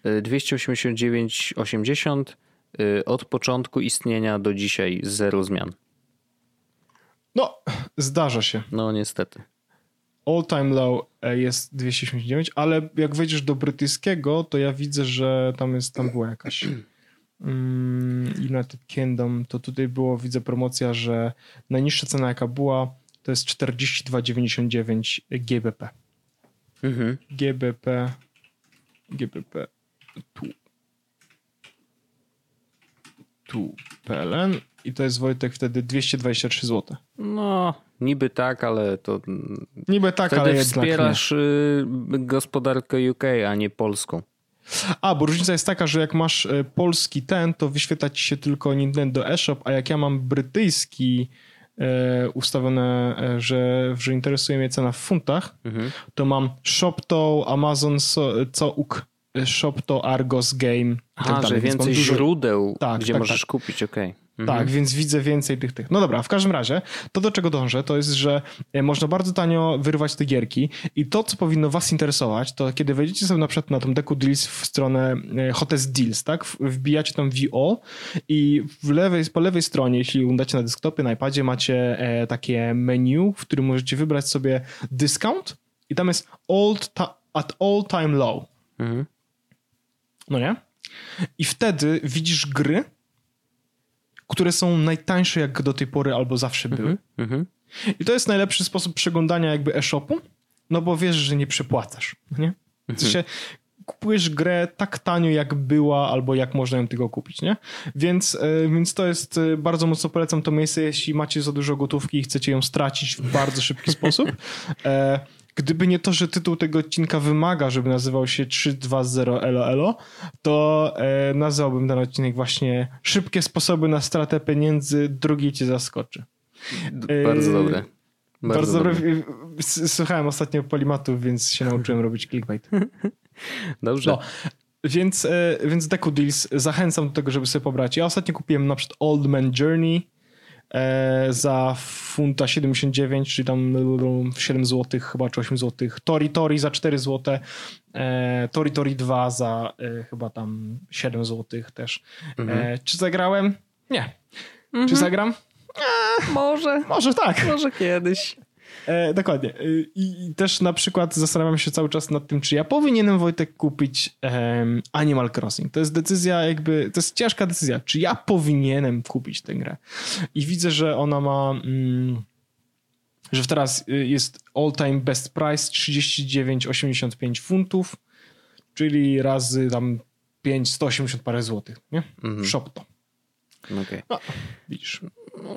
289,80 od początku istnienia do dzisiaj zero zmian. No, zdarza się. No niestety all time low e, jest 289, ale jak wejdziesz do brytyjskiego, to ja widzę, że tam jest, tam była jakaś um, United Kingdom, to tutaj było, widzę promocja, że najniższa cena jaka była, to jest 42,99 GBP. Mhm. GBP GBP tu tu PLN i to jest Wojtek wtedy 223 zł. No, niby tak, ale to. Niby tak, ale jednak wspierasz nie. Y, gospodarkę UK, a nie polską. A, bo różnica jest taka, że jak masz y, polski ten, to wyświetla ci się tylko Nintendo eShop, a jak ja mam brytyjski e, ustawione, że, że interesuje mnie cena w funtach, mhm. to mam ShopTo, Amazon, so, Couk, ShopTo, Argos Game. A, tak że więcej dużo... źródeł, tak, gdzie tak, możesz tak. kupić, okej. Okay. Mhm. Tak, więc widzę więcej tych, tych. No dobra, w każdym razie, to do czego dążę, to jest, że e, można bardzo tanio wyrwać te gierki i to, co powinno was interesować, to kiedy wejdziecie sobie na przykład na tą deku deals w stronę e, Hottest Deals, tak, wbijacie tam VO i w lewej, po lewej stronie, jeśli udacie na desktopie, na iPadzie, macie e, takie menu, w którym możecie wybrać sobie discount i tam jest old at all time low. Mhm. No nie? I wtedy widzisz gry, które są najtańsze jak do tej pory albo zawsze były. Mm -hmm. I to jest najlepszy sposób przeglądania jakby e-shopu, no bo wiesz, że nie przepłacasz, nie? W sensie mhm. kupujesz grę tak tanio jak była albo jak można ją tylko kupić, nie? Więc, e, więc to jest, e, bardzo mocno polecam to miejsce, jeśli macie za dużo gotówki i chcecie ją stracić w bardzo szybki sposób. *laughs* E, Gdyby nie to, że tytuł tego odcinka wymaga, żeby nazywał się 320 Elo Elo, to e, nazwałbym ten odcinek właśnie Szybkie sposoby na stratę pieniędzy, drugi cię zaskoczy. Bardzo e, dobre. Bardzo, bardzo dobre. dobre. Słuchałem ostatnio polimatów, więc się nauczyłem robić clickbait. *laughs* Dobrze. No. Więc, e, więc Deku Deals zachęcam do tego, żeby sobie pobrać. Ja ostatnio kupiłem na przykład Old Man Journey, E, za funta 79, czyli tam 7 zł chyba, czy 8 zł. Tori Tori za 4 zł. E, Tori Tori 2 za e, chyba tam 7 zł też. Mhm. Czy zagrałem? Nie. Mhm. Czy zagram? A, może. Może tak. Może kiedyś. E, dokładnie. E, I, I, też na przykład zastanawiam się cały czas nad tym, czy ja powinienem Wojtek kupić um, Animal Crossing. To jest decyzja jakby, to jest ciężka decyzja. Czy ja powinienem kupić tę grę? I widzę, że ona ma... Mm, że teraz y, jest all time best price 39,85 funtów, czyli razy tam 5, 180 parę złotych, nie? Mhm. Shop to. Okay. No, widzisz.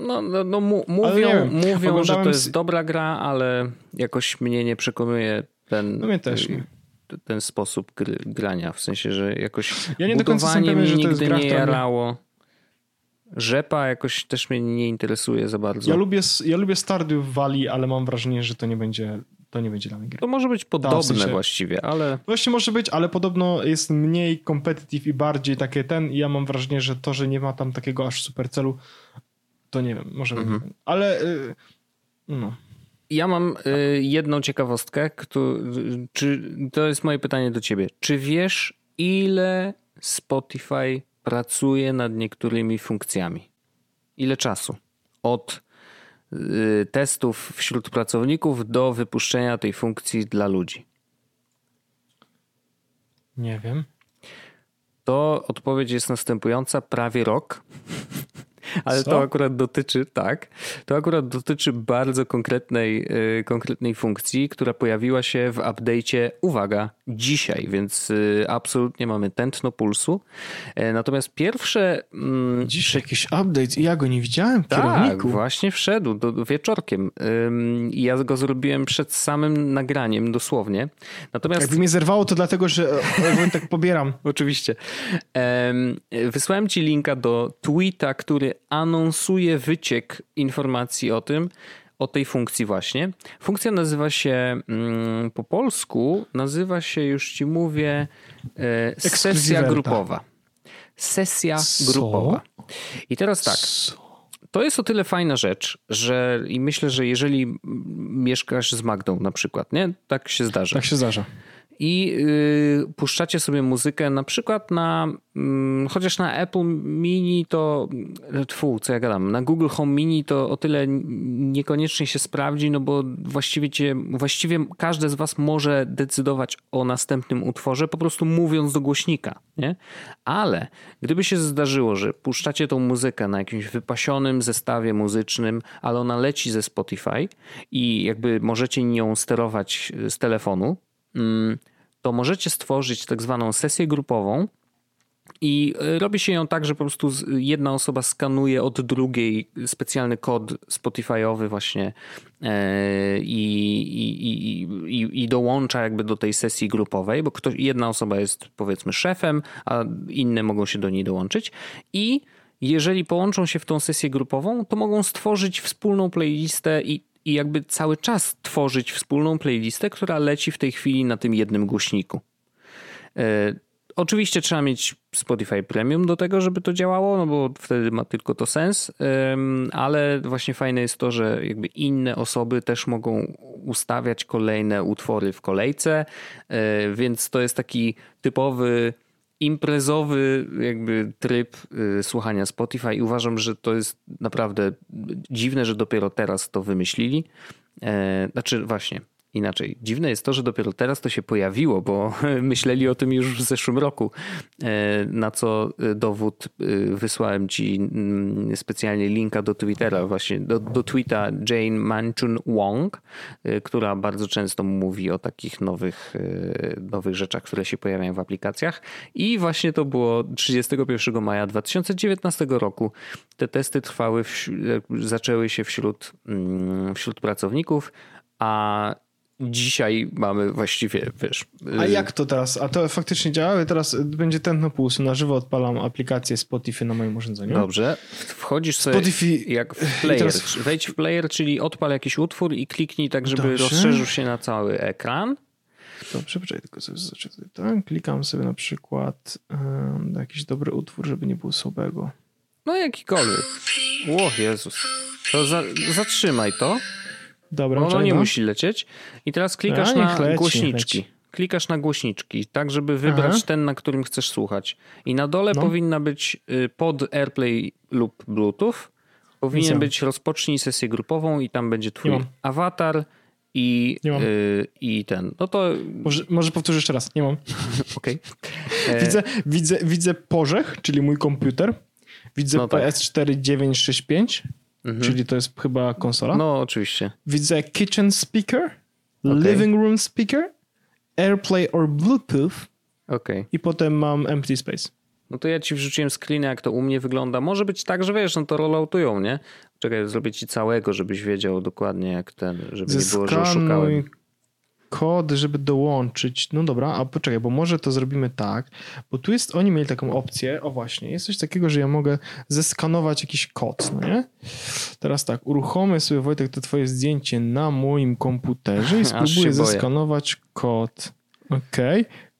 No, no, no mówią, mówią że to jest dobra gra, ale jakoś mnie nie przekonuje ten, no mnie też nie. ten sposób gry, grania. W sensie, że jakoś ja nie budowanie pewien, nigdy nie jarało. Rzepa jakoś też mnie nie interesuje za bardzo. Ja lubię, ja lubię Stardew Valley, ale mam wrażenie, że to nie będzie to nie będzie dla mnie gry. To może być podobne w sensie, właściwie, ale... Właśnie może być, ale podobno jest mniej competitive i bardziej takie ten i ja mam wrażenie, że to, że nie ma tam takiego aż super celu, to nie wiem, może mhm. ale y, no. Ja mam y, jedną ciekawostkę, czy, to jest moje pytanie do ciebie. Czy wiesz, ile Spotify pracuje nad niektórymi funkcjami? Ile czasu? Od Y, testów wśród pracowników do wypuszczenia tej funkcji dla ludzi? Nie wiem. To odpowiedź jest następująca: prawie rok. *laughs* Ale Co? to akurat dotyczy, tak, to akurat dotyczy bardzo konkretnej, y, konkretnej funkcji, która pojawiła się w update'cie, uwaga, dzisiaj, więc y, absolutnie mamy tętno pulsu. E, natomiast pierwsze... Mm, Dziś jakiś update i ja go nie widziałem w Tak, właśnie wszedł do, wieczorkiem ja go zrobiłem przed samym nagraniem, dosłownie. Natomiast... Jakby mnie zerwało, to dlatego, że tak pobieram. *laughs* Oczywiście. Wysłałem ci linka do tweeta, który anonsuje wyciek informacji o tym, o tej funkcji właśnie. Funkcja nazywa się mm, po polsku, nazywa się, już ci mówię, e, sesja grupowa. Sesja Co? grupowa. I teraz tak. To jest o tyle fajna rzecz, że i myślę, że jeżeli mieszkasz z Magdą na przykład, nie? Tak się zdarza. Tak się zdarza i y, puszczacie sobie muzykę na przykład na, y, chociaż na Apple Mini to, tfu, co ja gadam, na Google Home Mini to o tyle niekoniecznie się sprawdzi, no bo właściwie, cię, właściwie każdy z was może decydować o następnym utworze, po prostu mówiąc do głośnika, nie? Ale gdyby się zdarzyło, że puszczacie tą muzykę na jakimś wypasionym zestawie muzycznym, ale ona leci ze Spotify i jakby możecie nią sterować z telefonu, Mm, to możecie stworzyć tak zwaną sesję grupową. I e, robi się ją tak, że po prostu jedna osoba skanuje od drugiej specjalny kod Spotify'owy właśnie e, i, i, i, i, dołącza jakby do tej sesji grupowej, bo ktoś, jedna osoba jest powiedzmy szefem, a inne mogą się do niej dołączyć i jeżeli połączą się w tą sesję grupową, to mogą stworzyć wspólną playlistę i i jakby cały czas tworzyć wspólną playlistę, która leci w tej chwili na tym jednym głośniku. E, oczywiście trzeba mieć Spotify Premium do tego, żeby to działało, no bo wtedy ma tylko to sens, ale właśnie fajne jest to, że jakby inne osoby też mogą ustawiać kolejne utwory w kolejce, e, więc to jest taki typowy imprezowy jakby tryb y, słuchania Spotify i uważam, że to jest naprawdę dziwne, że dopiero teraz to wymyślili. E, znaczy właśnie, inaczej. Dziwne jest to, że dopiero teraz to się pojawiło, bo *laughs* myśleli o tym już w zeszłym roku. E, na co e, dowód e, wysłałem ci mm, specjalnie linka do Twittera, właśnie do, do tweeta Jane Manchun Wong, która bardzo często mówi o takich nowych, nowych rzeczach, które się pojawiają w aplikacjach. I właśnie to było 31 maja 2019 roku. Te testy trwały, w, zaczęły się wśród, mm, wśród pracowników, a dzisiaj mamy właściwie, wiesz... A y, jak to teraz? A to faktycznie działa? Teraz będzie tętno pulsu. Na żywo odpalam aplikację Spotify na moim urządzeniu. Dobrze. Wchodzisz sobie Spotify... jak w player. Teraz... Wejdź w player, czyli odpal jakiś utwór i kliknij tak, żeby Dobrze. rozszerzył się na cały ekran. Dobrze, poczekaj, tylko sobie zaczekaj. Tak? Klikam sobie na przykład um, jakiś dobry utwór, żeby nie był słabego. No jakikolwiek. O Jezus. To za, zatrzymaj to. Dobra, ono nie musi lecieć. I teraz klikasz A, na leci, głośniczki. Klikasz na głośniczki, tak żeby wybrać Aha. ten, na którym chcesz słuchać. I na dole no. powinna być y, pod AirPlay lub Bluetooth Powinien być rozpocznij sesję grupową i tam będzie twój awatar i, y, i ten. No to Może, może powtórzę jeszcze raz, nie mam. *laughs* okej. *laughs* Widzę, widzę, widzę Porzech, czyli mój komputer. Widzę No tak. PS4 965, czyli to jest chyba konsola. No oczywiście. Widzę kitchen speaker, Okej. living room speaker, AirPlay or Bluetooth Okej. i potem mam empty space. No to ja ci wrzuciłem screena, jak to u mnie wygląda. Może być tak, że wiesz, no to rolloutują, nie? Czekaj, zrobię ci całego, żebyś wiedział dokładnie jak ten, żeby nie było, że Zeskanuj oszukałem. Kod, żeby dołączyć. No dobra, a poczekaj, bo może to zrobimy tak, bo tu jest, oni mieli taką opcję, o właśnie, jest coś takiego, że ja mogę zeskanować jakiś kod, no nie? Teraz tak, uruchomię sobie Wojtek to twoje zdjęcie na moim komputerze i *laughs* spróbuję zeskanować kod. Ok.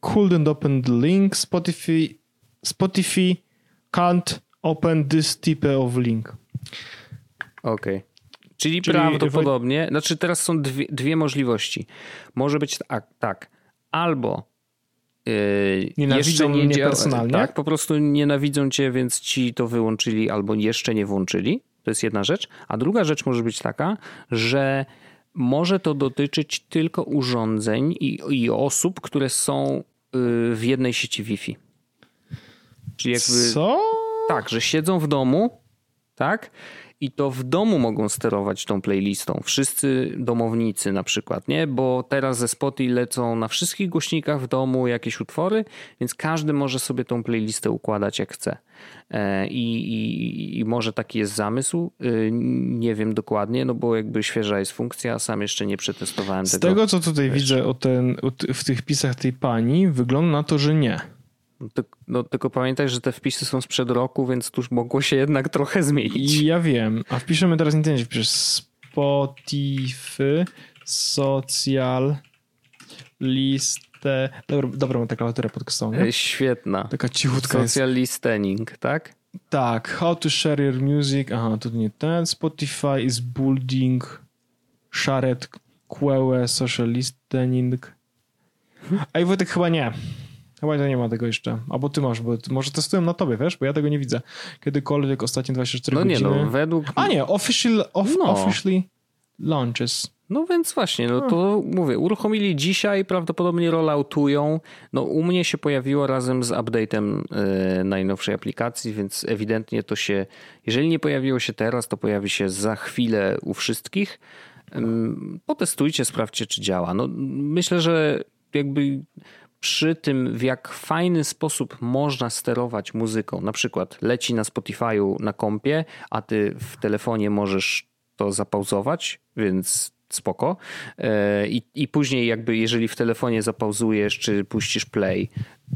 Couldn't open the link. Spotify, Spotify can't open this type of link. Okej. Czyli, Czyli prawdopodobnie, znaczy teraz są dwie, dwie możliwości. Może być tak, tak. albo yy, Nienawidzą jeszcze nie mnie personalnie? Tak, po prostu nienawidzą cię, więc ci to wyłączyli albo jeszcze nie włączyli. To jest jedna rzecz. A druga rzecz może być taka, że może to dotyczyć tylko urządzeń i, i osób, które są yy, w jednej sieci Wi-Fi. Czyli jakby Co? tak, że siedzą w domu, tak? I to w domu mogą sterować tą playlistą. Wszyscy domownicy na przykład, nie? Bo teraz ze Spotify lecą na wszystkich głośnikach w domu jakieś utwory, więc każdy może sobie tą playlistę układać jak chce. E, I, i, i może taki jest zamysł. Y, Nie wiem dokładnie, no bo jakby świeża jest funkcja, sam jeszcze nie przetestowałem Z tego. tego, co tutaj widzę o ten, o w tych pisach tej pani, wygląda na to, że nie. No, ty- tylko pamiętaj, że te wpisy są sprzed roku, więc tuż mogło się jednak trochę zmienić. Ja wiem. A wpiszemy teraz internecie, wpisz Spotify, social, listę. Dobra, dobra mam taką klawiaturę podcastową, nie? E, Świetna. Taka cichutka jest. Social listening, tak? Tak, how to share your music. Aha, to nie ten. Spotify is building shared queue social listening. Ej, Wojtek, chyba nie. Chyba nie ma tego jeszcze. Albo ty masz, bo może testują na tobie, wiesz? Bo ja tego nie widzę. Kiedykolwiek ostatnie 24 No nie, godziny. no według... A nie, official, off, No. officially launches. No więc właśnie, no to mówię, uruchomili dzisiaj, prawdopodobnie rolloutują. No u mnie się pojawiło razem z update'em e, najnowszej aplikacji, więc ewidentnie to się, jeżeli nie pojawiło się teraz, to pojawi się za chwilę u wszystkich. Ym, Potestujcie, sprawdźcie, czy działa. No myślę, że jakby przy tym, w jak fajny sposób można sterować muzyką, na przykład leci na Spotify'u na kompie, a ty w telefonie możesz to zapauzować, więc spoko. E, I, I później jakby jeżeli w telefonie zapauzujesz czy puścisz play,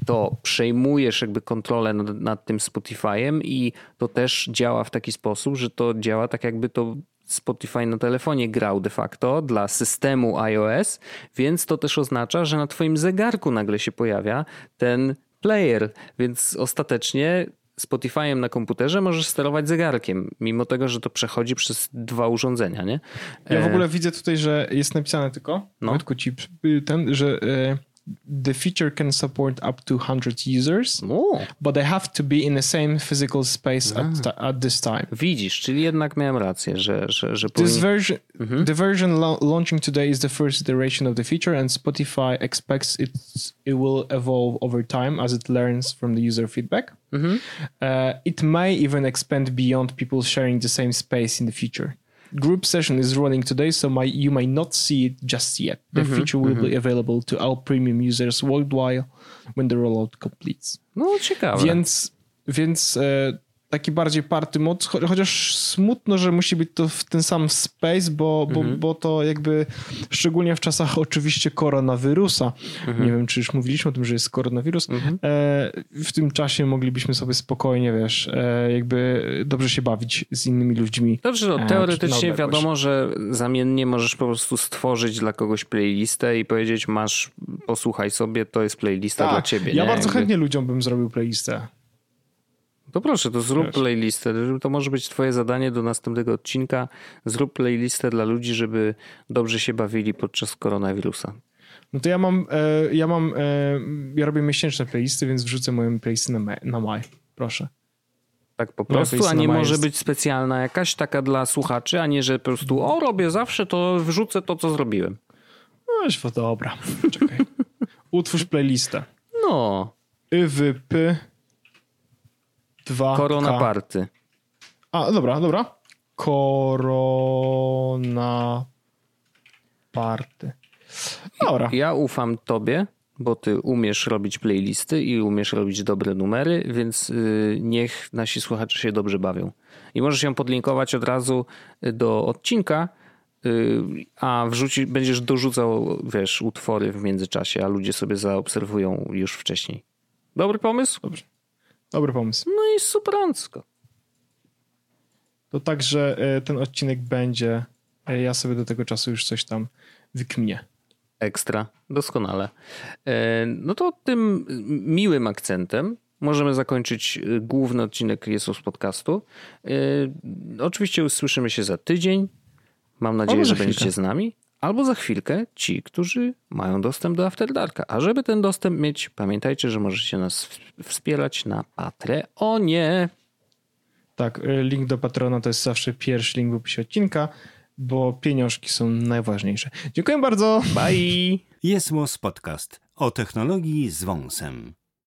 to przejmujesz jakby kontrolę nad, nad tym Spotify'em i to też działa w taki sposób, że to działa tak jakby to Spotify na telefonie grał de facto dla systemu iOS, więc to też oznacza, że na twoim zegarku nagle się pojawia ten player, więc ostatecznie Spotify'em na komputerze możesz sterować zegarkiem, mimo tego, że to przechodzi przez dwa urządzenia, nie? Ja w E, ogóle widzę tutaj, że jest napisane tylko, No. Wojtku, ci ten, że e, the feature can support up to 100 users, O, but they have to be in the same physical space at, ta- at this time. widzisz, czyli jednak miałem rację, że, że, że This powinien... version, Mhm. the version la- launching today is the first iteration of the feature, and Spotify expects it it will evolve over time as it learns from the user feedback. Mhm. Uh, it may even expand beyond people sharing the same space in the future. Group session is running today, so my, you may not see it just yet. The Mhm, feature will be available to all premium users worldwide when the rollout completes. No ciekawe. Więc, więc e, taki bardziej party mod, cho- chociaż smutno, że musi być to w ten sam space, bo, bo, Mhm. bo to jakby szczególnie w czasach oczywiście koronawirusa. Mhm. Nie wiem, czy już mówiliśmy o tym, że jest koronawirus. E, w tym czasie moglibyśmy sobie spokojnie, wiesz, e, jakby dobrze się bawić z innymi ludźmi. Dobrze, E, no, teoretycznie odległość. wiadomo, że zamiennie możesz po prostu stworzyć dla kogoś playlistę i powiedzieć masz, posłuchaj sobie, to jest playlista Tak, dla ciebie. Ja nie? bardzo Jakby- chętnie ludziom bym zrobił playlistę. To proszę, to zrób Wiesz. playlistę. To może być twoje zadanie do następnego odcinka. Zrób playlistę dla ludzi, żeby dobrze się bawili podczas koronawirusa. No to ja mam, e, ja mam, e, ja robię miesięczne playlisty, więc wrzucę moją playlisty na, ma- na maj. Proszę. Tak po prostu, a nie może być specjalna jakaś taka dla słuchaczy, a nie, że po prostu o, robię zawsze, to wrzucę to, co zrobiłem. No, dobra. Czekaj. *laughs* Utwórz playlistę. No. YWP 2 Korona Party. A, dobra, dobra. Korona Party. Dobra. Ja ufam tobie, bo ty umiesz robić playlisty i umiesz robić dobre numery, więc y, niech nasi słuchacze się dobrze bawią. I możesz ją podlinkować od razu do odcinka, y, a wrzuci, będziesz dorzucał, wiesz, utwory w międzyczasie, a ludzie sobie zaobserwują już wcześniej. Dobry pomysł? Dobrze. Dobry pomysł. No i superancko. To także e, ten odcinek będzie, e, ja sobie do tego czasu już coś tam wykminię. Ekstra, doskonale. E, no to tym miłym akcentem możemy zakończyć główny odcinek Jesus Podcastu. Oczywiście usłyszymy się za tydzień. Mam nadzieję, że będziecie z nami. Albo za chwilkę ci, którzy mają dostęp do After Darka. A żeby ten dostęp mieć, pamiętajcie, że możecie nas wspierać na Patreonie. Tak, y, link do Patrona to jest zawsze pierwszy link w opisie odcinka, bo pieniążki są najważniejsze. Dziękuję bardzo. Bye. Jest Podcast o technologii z wąsem.